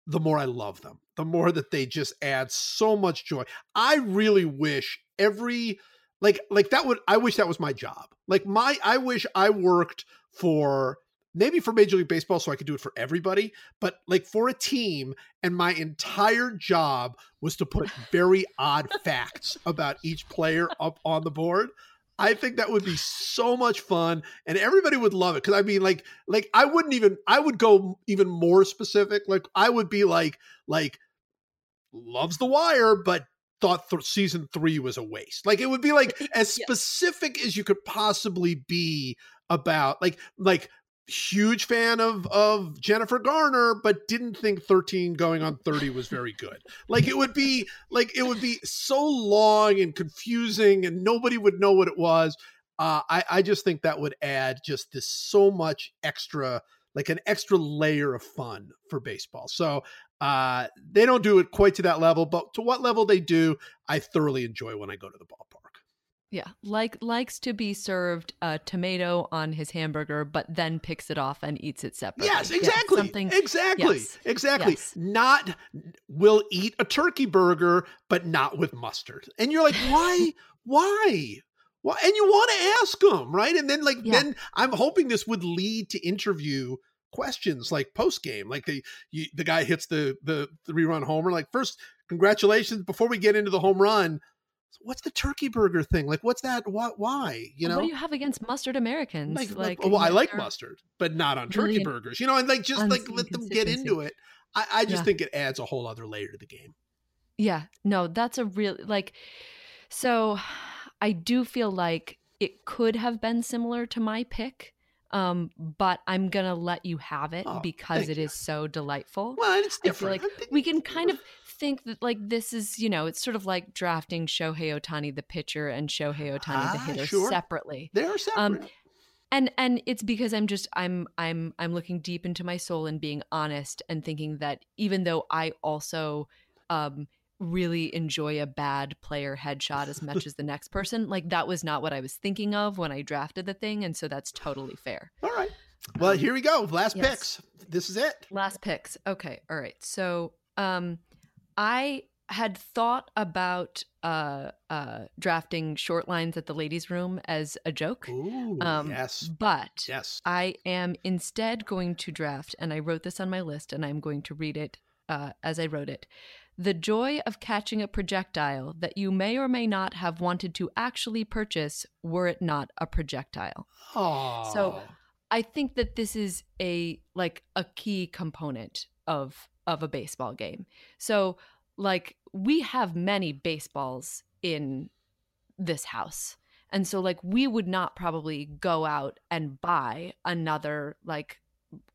the more I love them, the more that they just add so much joy. I really wish every like like that would I wish that was my job. Like my I wish I worked for maybe for Major League Baseball so I could do it for everybody, but like for a team and my entire job was to put very odd facts about each player up on the board. I think that would be so much fun and everybody would love it. Cause I mean, like, like I wouldn't even, I would go even more specific. Like I would be like, like loves the wire, but thought th- season three was a waste. Like it would be like as Yeah. specific as you could possibly be about like, like huge fan of of Jennifer Garner, but didn't think 13 going on 30 was very good. Like it would be like it would be so long and confusing and nobody would know what it was. Uh, I, I just think that would add just this so much extra, like an extra layer of fun for baseball. So uh, they don't do it quite to that level, but to what level they do, I thoroughly enjoy when I go to the ballpark. Yeah, like likes to be served a tomato on his hamburger, but then picks it off and eats it separately. Yes, Yeah, exactly. something. exactly. yes, Exactly. yes. Not will eat a turkey burger, but not with mustard. And you're like, why? why? Why? And you want to ask them, right? And then, like, Yeah. then I'm hoping this would lead to interview questions like post game, like the you, the guy hits the the three run homer. Like, first, congratulations. Before we get into the home run, what's the turkey burger thing? Like, what's that? What? Why? You know, what do you have against mustard Americans? like, like, well, I like mustard, but not on turkey burgers. You know, and like just like let them get into it. I, I just Yeah. think it adds a whole other layer to the game. Yeah, no, that's a real like. So, I do feel like it could have been similar to my pick, um, but I'm gonna let you have it Oh, because it you. is so delightful. Well, and it's I feel different. like we can kind of think that like this is you know it's sort of like drafting Shohei Ohtani the pitcher and Shohei Ohtani the Ah, hitter sure. separately. they're separate. um, and and it's because i'm just i'm i'm i'm looking deep into my soul and being honest and thinking that even though i also um really enjoy a bad player headshot as much as the next person like that was not what i was thinking of when i drafted the thing and so that's totally fair All right. Well, Um, here we go. Last yes. picks. This is it. last picks okay all right so um i had thought about uh uh drafting short lines at the ladies room as a joke Ooh, um yes. but Yes. I am instead going to draft, and I wrote this on my list, and I'm going to read it uh, as I wrote it. The joy of catching a projectile that you may or may not have wanted to actually purchase were it not a projectile. Oh. So I think that this is a like a key component of of a baseball game. So like we have many baseballs in this house. And so like we would not probably go out and buy another like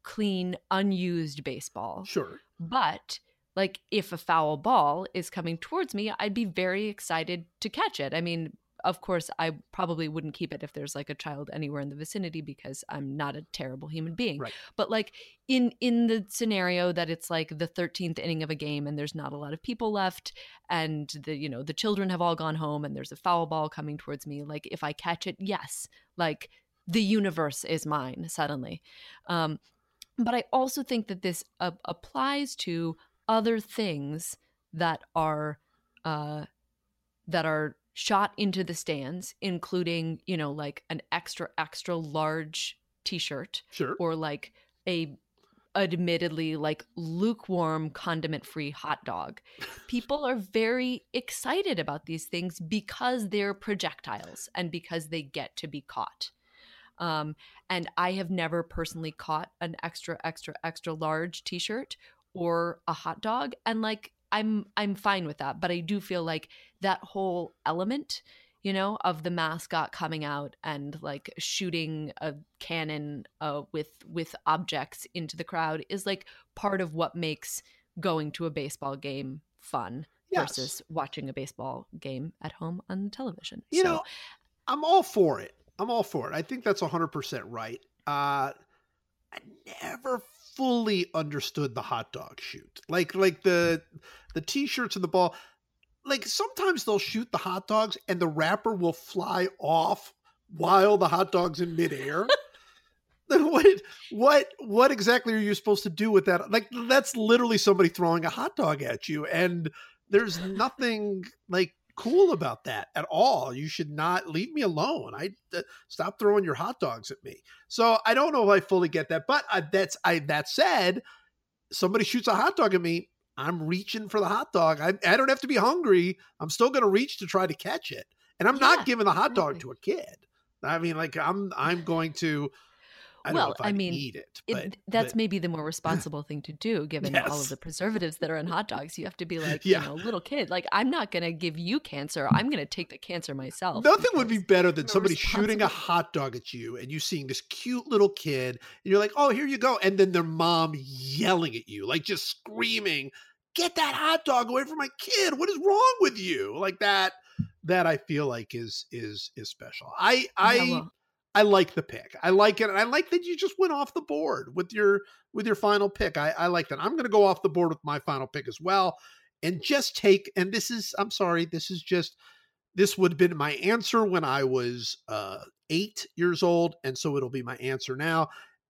clean unused baseball. sure. But like if a foul ball is coming towards me, I'd be very excited to catch it. I mean, of course I probably wouldn't keep it if there's like a child anywhere in the vicinity because I'm not a terrible human being. Right. But like in in the scenario that it's like the 13th inning of a game and there's not a lot of people left and the you know the children have all gone home and there's a foul ball coming towards me like if I catch it yes like the universe is mine suddenly. Um but I also think that this uh, applies to other things that are uh that are shot into the stands including you know like an extra extra large t-shirt Sure. or like a admittedly like lukewarm condiment free hot dog people are very excited about these things because they're projectiles and because they get to be caught um, and i have never personally caught an extra extra extra large t-shirt or a hot dog and like i'm i'm fine with that but i do feel like that whole element you know of the mascot coming out and like shooting a cannon uh, with with objects into the crowd is like part of what makes going to a baseball game fun Yes. versus watching a baseball game at home on television You So, know, I'm all for it. I'm all for it. I think that's 100% right. Uh, I never fully understood the hot dog shoot. Like like the the t-shirts and the ball. Like sometimes they'll shoot the hot dogs and the wrapper will fly off while the hot dog's in midair. what what what exactly are you supposed to do with that? Like that's literally somebody throwing a hot dog at you and there's nothing like cool about that at all. You should not leave me alone. I uh, stop throwing your hot dogs at me. So I don't know if I fully get that, but I, that's I. That said, somebody shoots a hot dog at me, I'm reaching for the hot dog. I, I don't have to be hungry. I'm still going to reach to try to catch it, and I'm Yeah, not giving the hot dog exactly. to a kid. I mean, like I'm I'm going to. I Well, I mean, eat it, it, that's but- maybe the more responsible thing to do given all of the preservatives that are in hot dogs you have to be like Yeah. you know little kid like i'm not going to give you cancer i'm going to take the cancer myself Nothing would be better than somebody shooting a hot dog at you and you seeing this cute little kid and you're like, oh, here you go. And then their mom yelling at you, like just screaming, get that hot dog away from my kid. What is wrong with you? Like that, that I feel like is is is special. I I Yeah, well, I like the pick. I like it. And I like that you just went off the board with your with your final pick. I, I like that. I'm gonna go off the board with my final pick as well. And just take, and this is, I'm sorry, this is just this would have been my answer when I was uh, eight years old, and so it'll be my answer now.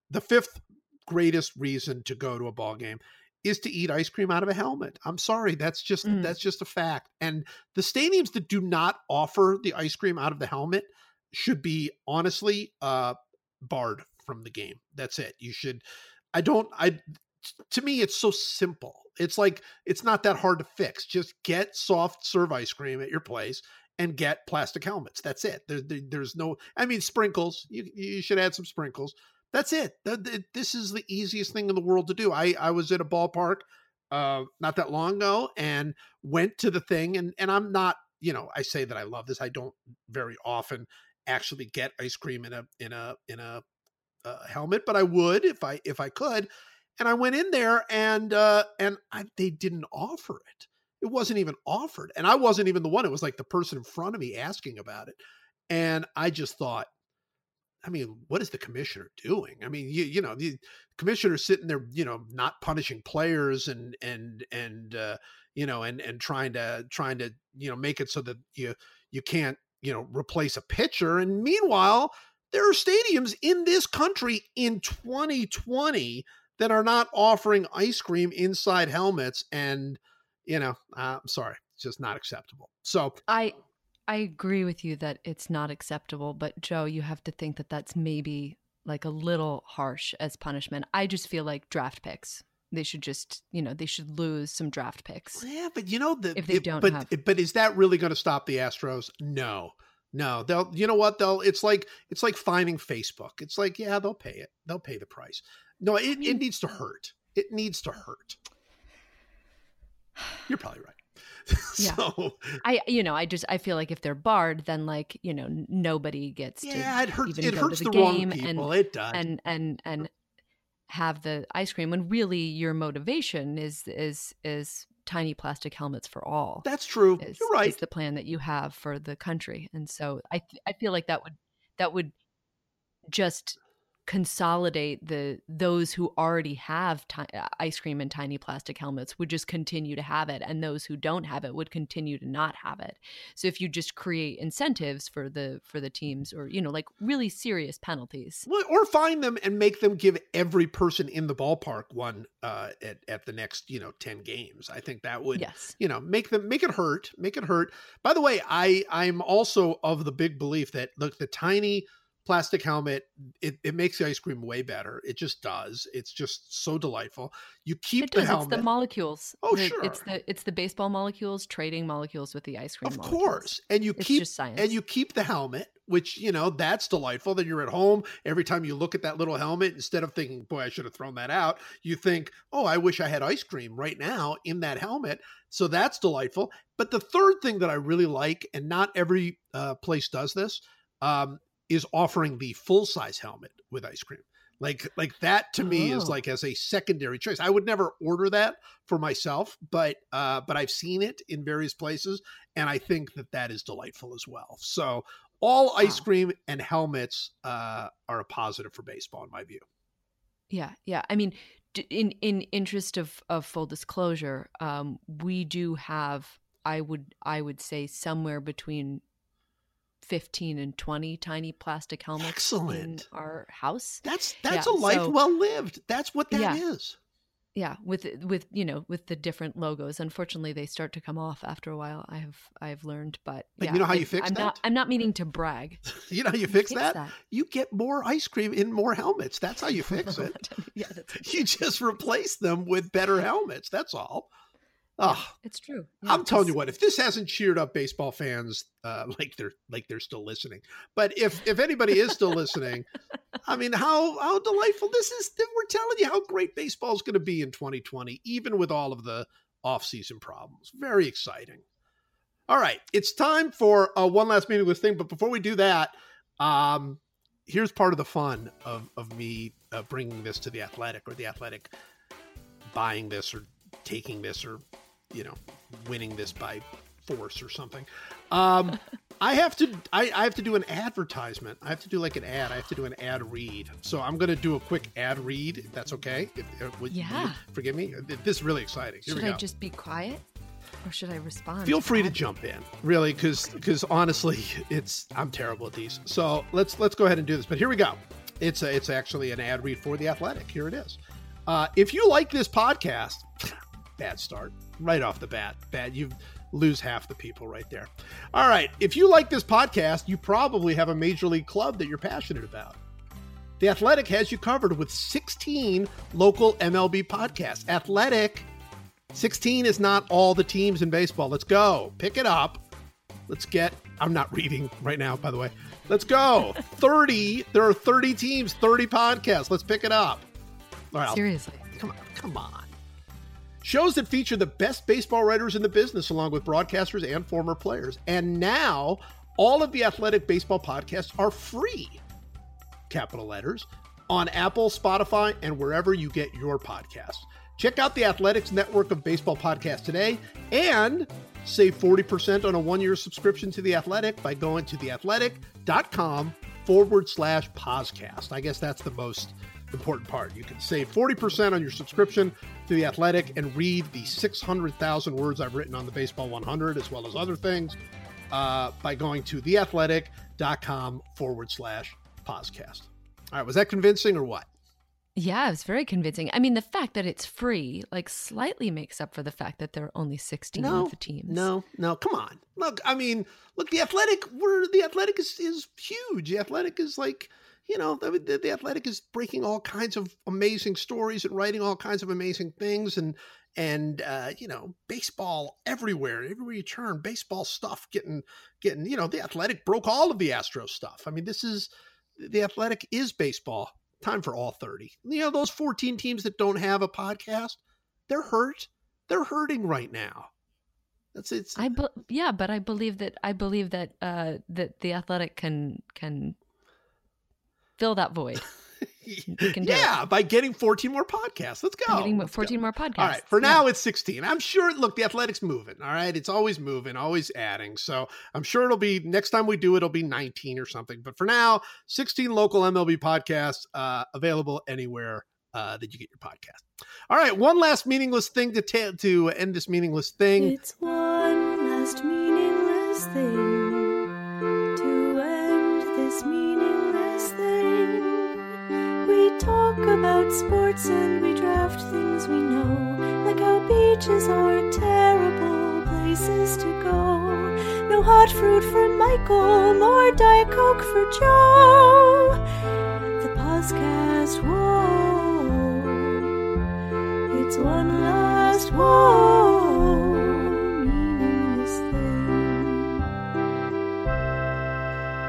The fifth greatest reason to go to a ball game is to eat ice cream out of a helmet. I'm sorry, that's just Mm. that's just a fact. And the stadiums that do not offer the ice cream out of the helmet should be honestly uh, barred from the game. That's it. You should. I don't. I. To me, it's so simple. It's like it's not that hard to fix. Just get soft serve ice cream at your place and get plastic helmets. That's it. There, there- there's no. I mean, sprinkles. You you should add some sprinkles. That's it. Th- th- This is the easiest thing in the world to do. I I was at a ballpark uh not that long ago and went to the thing and and I'm not you know I say that I love this. I don't very often actually get ice cream in a in a in a uh, helmet, but I would if I if I could. And I went in there and uh and I they didn't offer it. It wasn't even offered. And I wasn't even the one. It was like the person in front of me asking about it. And I just thought, I mean, what is the commissioner doing? I mean, you you know, the commissioner's sitting there, you know, not punishing players and and and uh, you know, and and trying to trying to you know make it so that you you can't you know replace a pitcher. And meanwhile, there are stadiums in this country in 2020 that are not offering ice cream inside helmets, and you know, uh, I'm sorry, it's just not acceptable. So i i agree with you that it's not acceptable but joe you have to think that that's maybe like a little harsh as punishment i just feel like draft picks they should just you know they should lose some draft picks Yeah, but you know the If they don't but have- but is that really going to stop the Astros? No. No, they'll you know what they'll it's like it's like finding Facebook. It's like yeah, they'll pay it. They'll pay the price. No, it, it mean- needs to hurt. It needs to hurt. You're probably right. Yeah. so I, you know, I just I feel like if they're barred, then like you know nobody gets yeah, to it hurts. even It go hurts to the, the, wrong game people. and it does. and and and have the ice cream when really your motivation is is is tiny plastic helmets for all. That's true. Is, You're right. Is the plan that you have for the country, and so I th- I feel like that would that would just consolidate the those who already have ti- uh, ice cream in tiny plastic helmets would just continue to have it and those who don't have it would continue to not have it so if you just create incentives for the for the teams or you know like really serious penalties Well, or find them and make them give every person in the ballpark one uh, at at the next you know ten games. I think that would yes you know make them make it hurt, make it hurt. By the way, I I'm also of the big belief that look the tiny plastic helmet it, it makes the ice cream way better. It just does. It's just so delightful. You keep it the does helmet. it's the molecules Oh, The- sure. it's the it's the baseball molecules trading molecules with the ice cream of molecules. course, and you it's keep just science and you keep the helmet which you know that's delightful then you're at home every time you look at that little helmet instead of thinking boy i should have thrown that out you think oh i wish i had ice cream right now in that helmet so that's delightful but the third thing that i really like and not every uh, place does this um, is offering the full size helmet with ice cream like like that to me is Oh. like as a secondary choice i would never order that for myself but uh but i've seen it in various places and I think that that is delightful as well. So all ice Wow. cream and helmets uh, are a positive for baseball, in my view. Yeah, yeah. I mean, in in interest of of full disclosure, um, we do have. I would I would say somewhere between fifteen and twenty tiny plastic helmets Excellent. in our house. That's that's Yeah, a life so- well lived. That's what that is. Yeah. Yeah, with with you know with the different logos. Unfortunately, they start to come off after a while. I have I have learned, but, But yeah, you know how you fix I'm Not, that? I'm not meaning to brag. You know how you fix that? You get more ice cream in more helmets. That's how you fix it. yeah, that's you just replace them with better helmets. That's all. Oh, it's true. Yeah, I'm telling you what, if this hasn't cheered up baseball fans, uh, like they're like they're still listening. But if if anybody is still listening, I mean, how how delightful this is! We're telling you how great baseball is going to be in 2020, even with all of the off-season problems. Very exciting. All right, it's time for uh, one last meaningless thing. But before we do that, um, here's part of the fun of of me uh, bringing this to the athletic or the athletic buying this or taking this or you know winning this by force or something. Um i have to I, I have to do an advertisement. I have to do like an ad. I have to do an ad read. So i'm going to do a quick ad read if that's okay. If, if would you Yeah. forgive me? This is really exciting. Here Should I just be quiet, or should I respond? feel free to jump in really because because honestly it's i'm terrible at these. So let's let's go ahead and do this. But here we go. It's a, it's actually an ad read for the athletic. Here it is. Uh, if you like this podcast bad start right off the bat bad you lose half the people right there all right if you like this podcast you probably have a major league club that you're passionate about the athletic has you covered with 16 local mlb podcasts athletic 16 is not all the teams in baseball. Let's go. Pick it up. Let's get. I'm not reading right now, by the way. Let's go. 30. There are 30 teams, 30 podcasts. Let's pick it up. All right. I'll- Seriously. Come on. Come on. Shows that feature the best baseball writers in the business, along with broadcasters and former players. And now, all of the athletic baseball podcasts are free, capital letters, on Apple, Spotify, and wherever you get your podcasts. Check out the Athletics Network of Baseball podcasts today and save 40% on a one year subscription to The Athletic by going to theathletic.com forward slash podcast. I guess that's the most important part. You can save 40% on your subscription to The Athletic and read the 600,000 words I've written on the Baseball 100 as well as other things uh, by going to theathletic.com forward slash podcast. All right, was that convincing or what? Yeah, it was very convincing. I mean, the fact that it's free, like, slightly makes up for the fact that there are only 16 No, of the teams. No, no, come on. Look, I mean, look, the athletic, we're the athletic is, is huge. The athletic is like, you know, the, the, athletic is breaking all kinds of amazing stories and writing all kinds of amazing things and and uh, you know, baseball everywhere, everywhere you turn, baseball stuff getting getting, you know, the athletic broke all of the Astro stuff. I mean, this is the athletic is baseball. Time for all 30. You know, those 14 teams that don't have a podcast, they're hurt. They're hurting right now. That's it's I be- yeah, but I believe that I believe that uh that the athletic can can fill that void. We can do it. yeah, by getting 14 more podcasts. Let's go. I'm getting Let's go. 14 more podcasts. All right. For Yeah. now, it's 16. I'm sure, look, the athletic's moving. All right. It's always moving, always adding. So I'm sure it'll be, next time we do it, it'll be 19 or something. But for now, 16 local MLB podcasts uh, available anywhere uh, that you get your podcast. All right. One last meaningless thing to, ta- to end this meaningless thing. It's one last meaningless thing talk about sports and we draft things we know, like how beaches are terrible places to go. No hot fruit for Michael, nor Diet Coke for Joe. The podcast, whoa, it's one last whoa.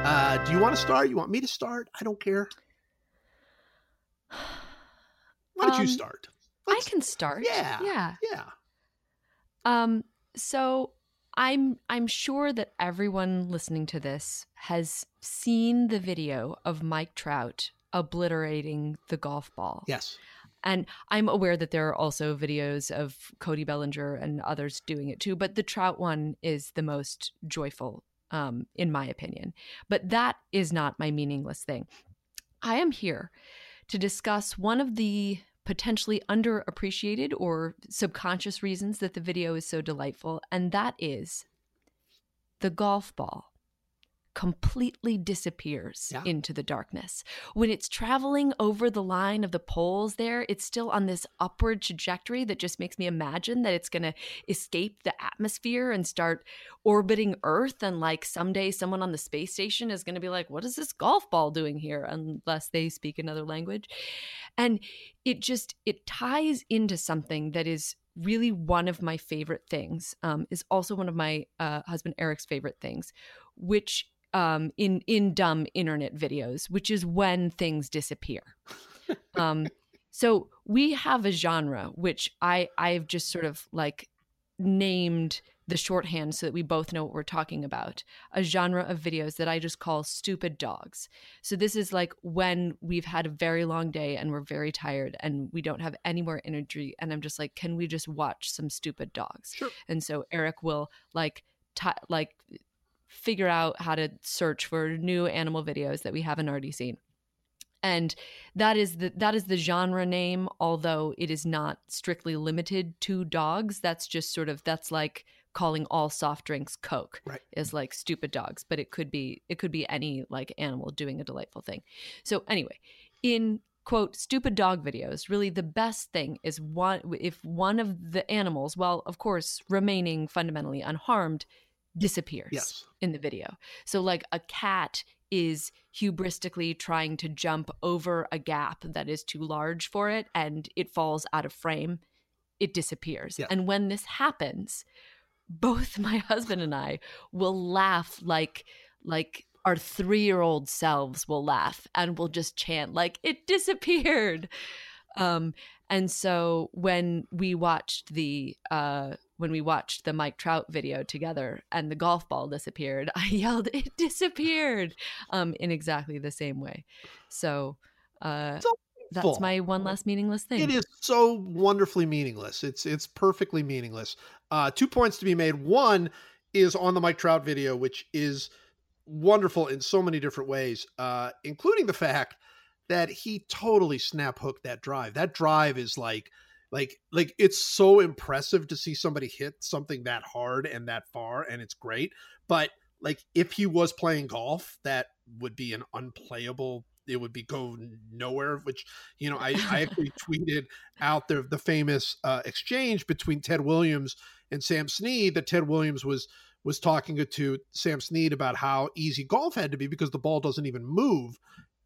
Uh, do you want to start? You want me to start? I don't care. Why don't Um, you start? I Let's- can start. Yeah. Yeah. Yeah. Um so I'm I'm sure that everyone listening to this has seen the video of Mike Trout obliterating the golf ball. Yes. And I'm aware that there are also videos of Cody Bellinger and others doing it too, but the Trout one is the most joyful, um, in my opinion. But that is not my meaningless thing. I am here to discuss one of the potentially underappreciated or subconscious reasons that the video is so delightful, and that is the golf ball completely disappears Yeah. into the darkness. When it's traveling over the line of the poles there, it's still on this upward trajectory that just makes me imagine that it's going to escape the atmosphere and start orbiting Earth. And like someday someone on the space station is going to be like, what is this golf ball doing here? Unless they speak another language. And it just, it ties into something that is really one of my favorite things um, is also one of my uh, husband eric's favorite things which um, in in dumb internet videos, which is when things disappear. um, so we have a genre which I I've just sort of like named the shorthand so that we both know what we're talking about. A genre of videos that I just call stupid dogs. So this is like when we've had a very long day and we're very tired and we don't have any more energy and I'm just like can we just watch some stupid dogs? Sure. And so Eric will like ti like figure out how to search for new animal videos that we haven't already seen. And that is the that is the genre name although it is not strictly limited to dogs. That's just sort of that's like calling all soft drinks coke Right. is like stupid dogs but it could be it could be any like animal doing a delightful thing. So anyway in quote stupid dog videos really the best thing is one if one of the animals well of course remaining fundamentally unharmed disappears Yes. in the video. So, like a cat is hubristically trying to jump over a gap that is too large for it and it falls out of frame, it disappears. Yeah. And when this happens, both my husband and I will laugh like, like, our three year old selves will laugh and we'll just chant, like, it disappeared. Um, and so when we watched the uh, when we watched the Mike Trout video together and the golf ball disappeared, I yelled, "It disappeared!" Um, in exactly the same way. So uh, all that's my one last meaningless thing. It is so wonderfully meaningless. It's it's perfectly meaningless. Uh, two points to be made. One is on the Mike Trout video, which is wonderful in so many different ways, uh, including the fact that he totally snap hooked that drive. That drive is like like like it's so impressive to see somebody hit something that hard and that far, and it's great. But like if he was playing golf, that would be an unplayable. It would be go nowhere. Which you know, I, I actually tweeted out the the famous uh, exchange between Ted Williams and Sam Snead that Ted Williams was was talking to Sam Snead about how easy golf had to be because the ball doesn't even move.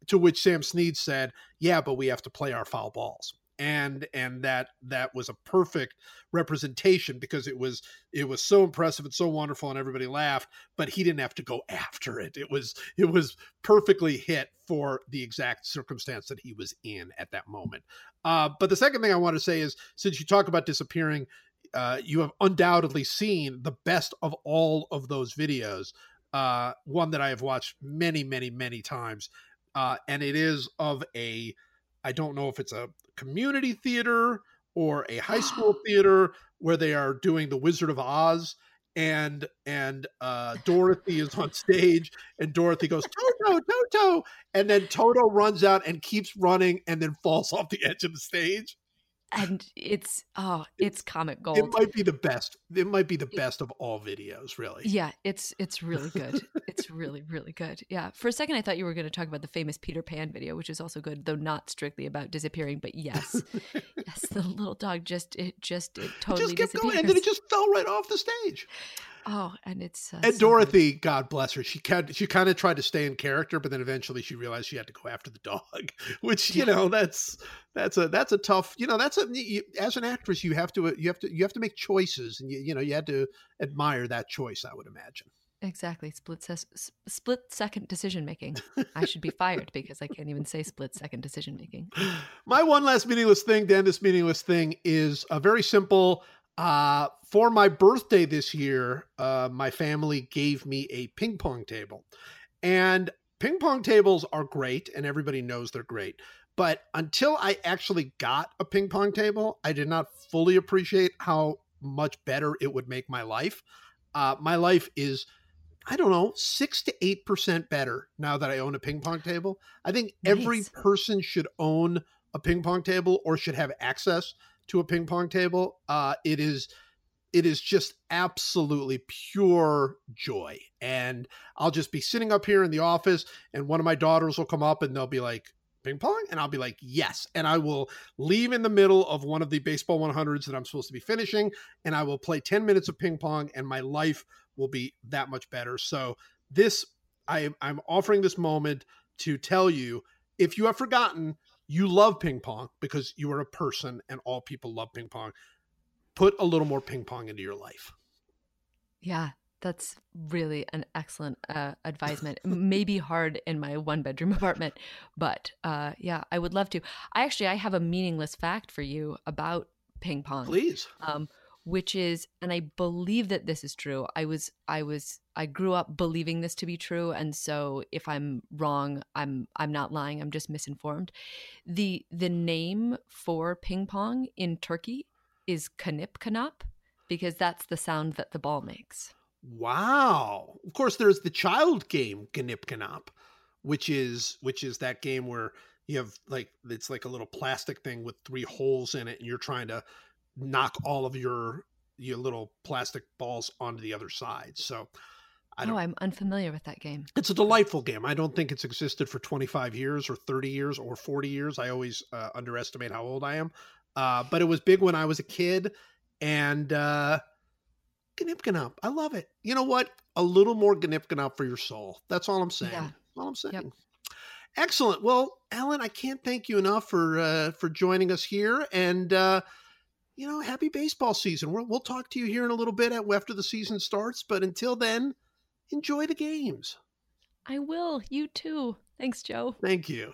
To which Sam Snead said, "Yeah, but we have to play our foul balls." And and that that was a perfect representation because it was it was so impressive and so wonderful and everybody laughed, but he didn't have to go after it. It was it was perfectly hit for the exact circumstance that he was in at that moment. Uh, but the second thing I want to say is since you talk about disappearing, uh, you have undoubtedly seen the best of all of those videos. Uh, one that I have watched many, many, many times, uh, and it is of a I don't know if it's a community theater or a high school theater where they are doing the Wizard of Oz and and uh Dorothy is on stage and Dorothy goes Toto Toto and then Toto runs out and keeps running and then falls off the edge of the stage. And it's oh, it's comic gold. It might be the best. It might be the best of all videos, really. Yeah, it's it's really good. it's really really good. Yeah. For a second, I thought you were going to talk about the famous Peter Pan video, which is also good, though not strictly about disappearing. But yes, yes, the little dog just it just it It totally just kept disappears. going, and then it just fell right off the stage. Oh, and it's uh, And so. Dorothy, God bless her, she kind she kind of tried to stay in character, but then eventually she realized she had to go after the dog, which you Yeah. know that's that's a that's a tough you know that's a you, as an actress you have to you have to you have to make choices, and you you know you had to admire that choice, I would imagine. Exactly, split ses- split second decision making. I should be fired because I can't even say split second decision making. My one last meaningless thing, then this meaningless thing is a very simple. Uh, for my birthday this year, uh, my family gave me a ping pong table, and ping pong tables are great, and everybody knows they're great. But until I actually got a ping pong table, I did not fully appreciate how much better it would make my life. Uh, my life is, I don't know, six to eight percent better now that I own a ping pong table. I think every Nice. person should own a ping pong table or should have access to a ping pong table. Uh, it is it is just absolutely pure joy. And I'll just be sitting up here in the office, and one of my daughters will come up and they'll be like, ping pong? And I'll be like, yes. And I will leave in the middle of one of the baseball 100s that I'm supposed to be finishing, and I will play 10 minutes of ping pong, and my life will be that much better. So, this, I, I'm offering this moment to tell you if you have forgotten, you love ping pong because you are a person and all people love ping pong. Put a little more ping pong into your life. Yeah, that's really an excellent uh, advisement. Maybe hard in my one bedroom apartment, but uh, yeah, I would love to. I actually I have a meaningless fact for you about ping pong. Please. um, which is and i believe that this is true i was i was i grew up believing this to be true and so if i'm wrong i'm i'm not lying i'm just misinformed the the name for ping pong in turkey is kanip kanap because that's the sound that the ball makes Wow. Of course, there's the child game Gnip Gnop, which is which is that game where you have like it's like a little plastic thing with three holes in it, and you're trying to knock all of your your little plastic balls onto the other side. So I don't oh i'm unfamiliar with that game it's a delightful game. I don't think it's existed for 25 years or 30 years or 40 years. I always uh, underestimate how old I am. Uh, but it was big when I was a kid. And uh, I love it. You know what? A little more Gnip Gnop for your soul. That's all I'm saying. Yeah. All I'm saying. Yep. Excellent. Well, Ellen, I can't thank you enough for uh, for joining us here. And uh, you know, happy baseball season. We'll, we'll talk to you here in a little bit after the season starts. But until then, enjoy the games. i will you too thanks joe Thank you.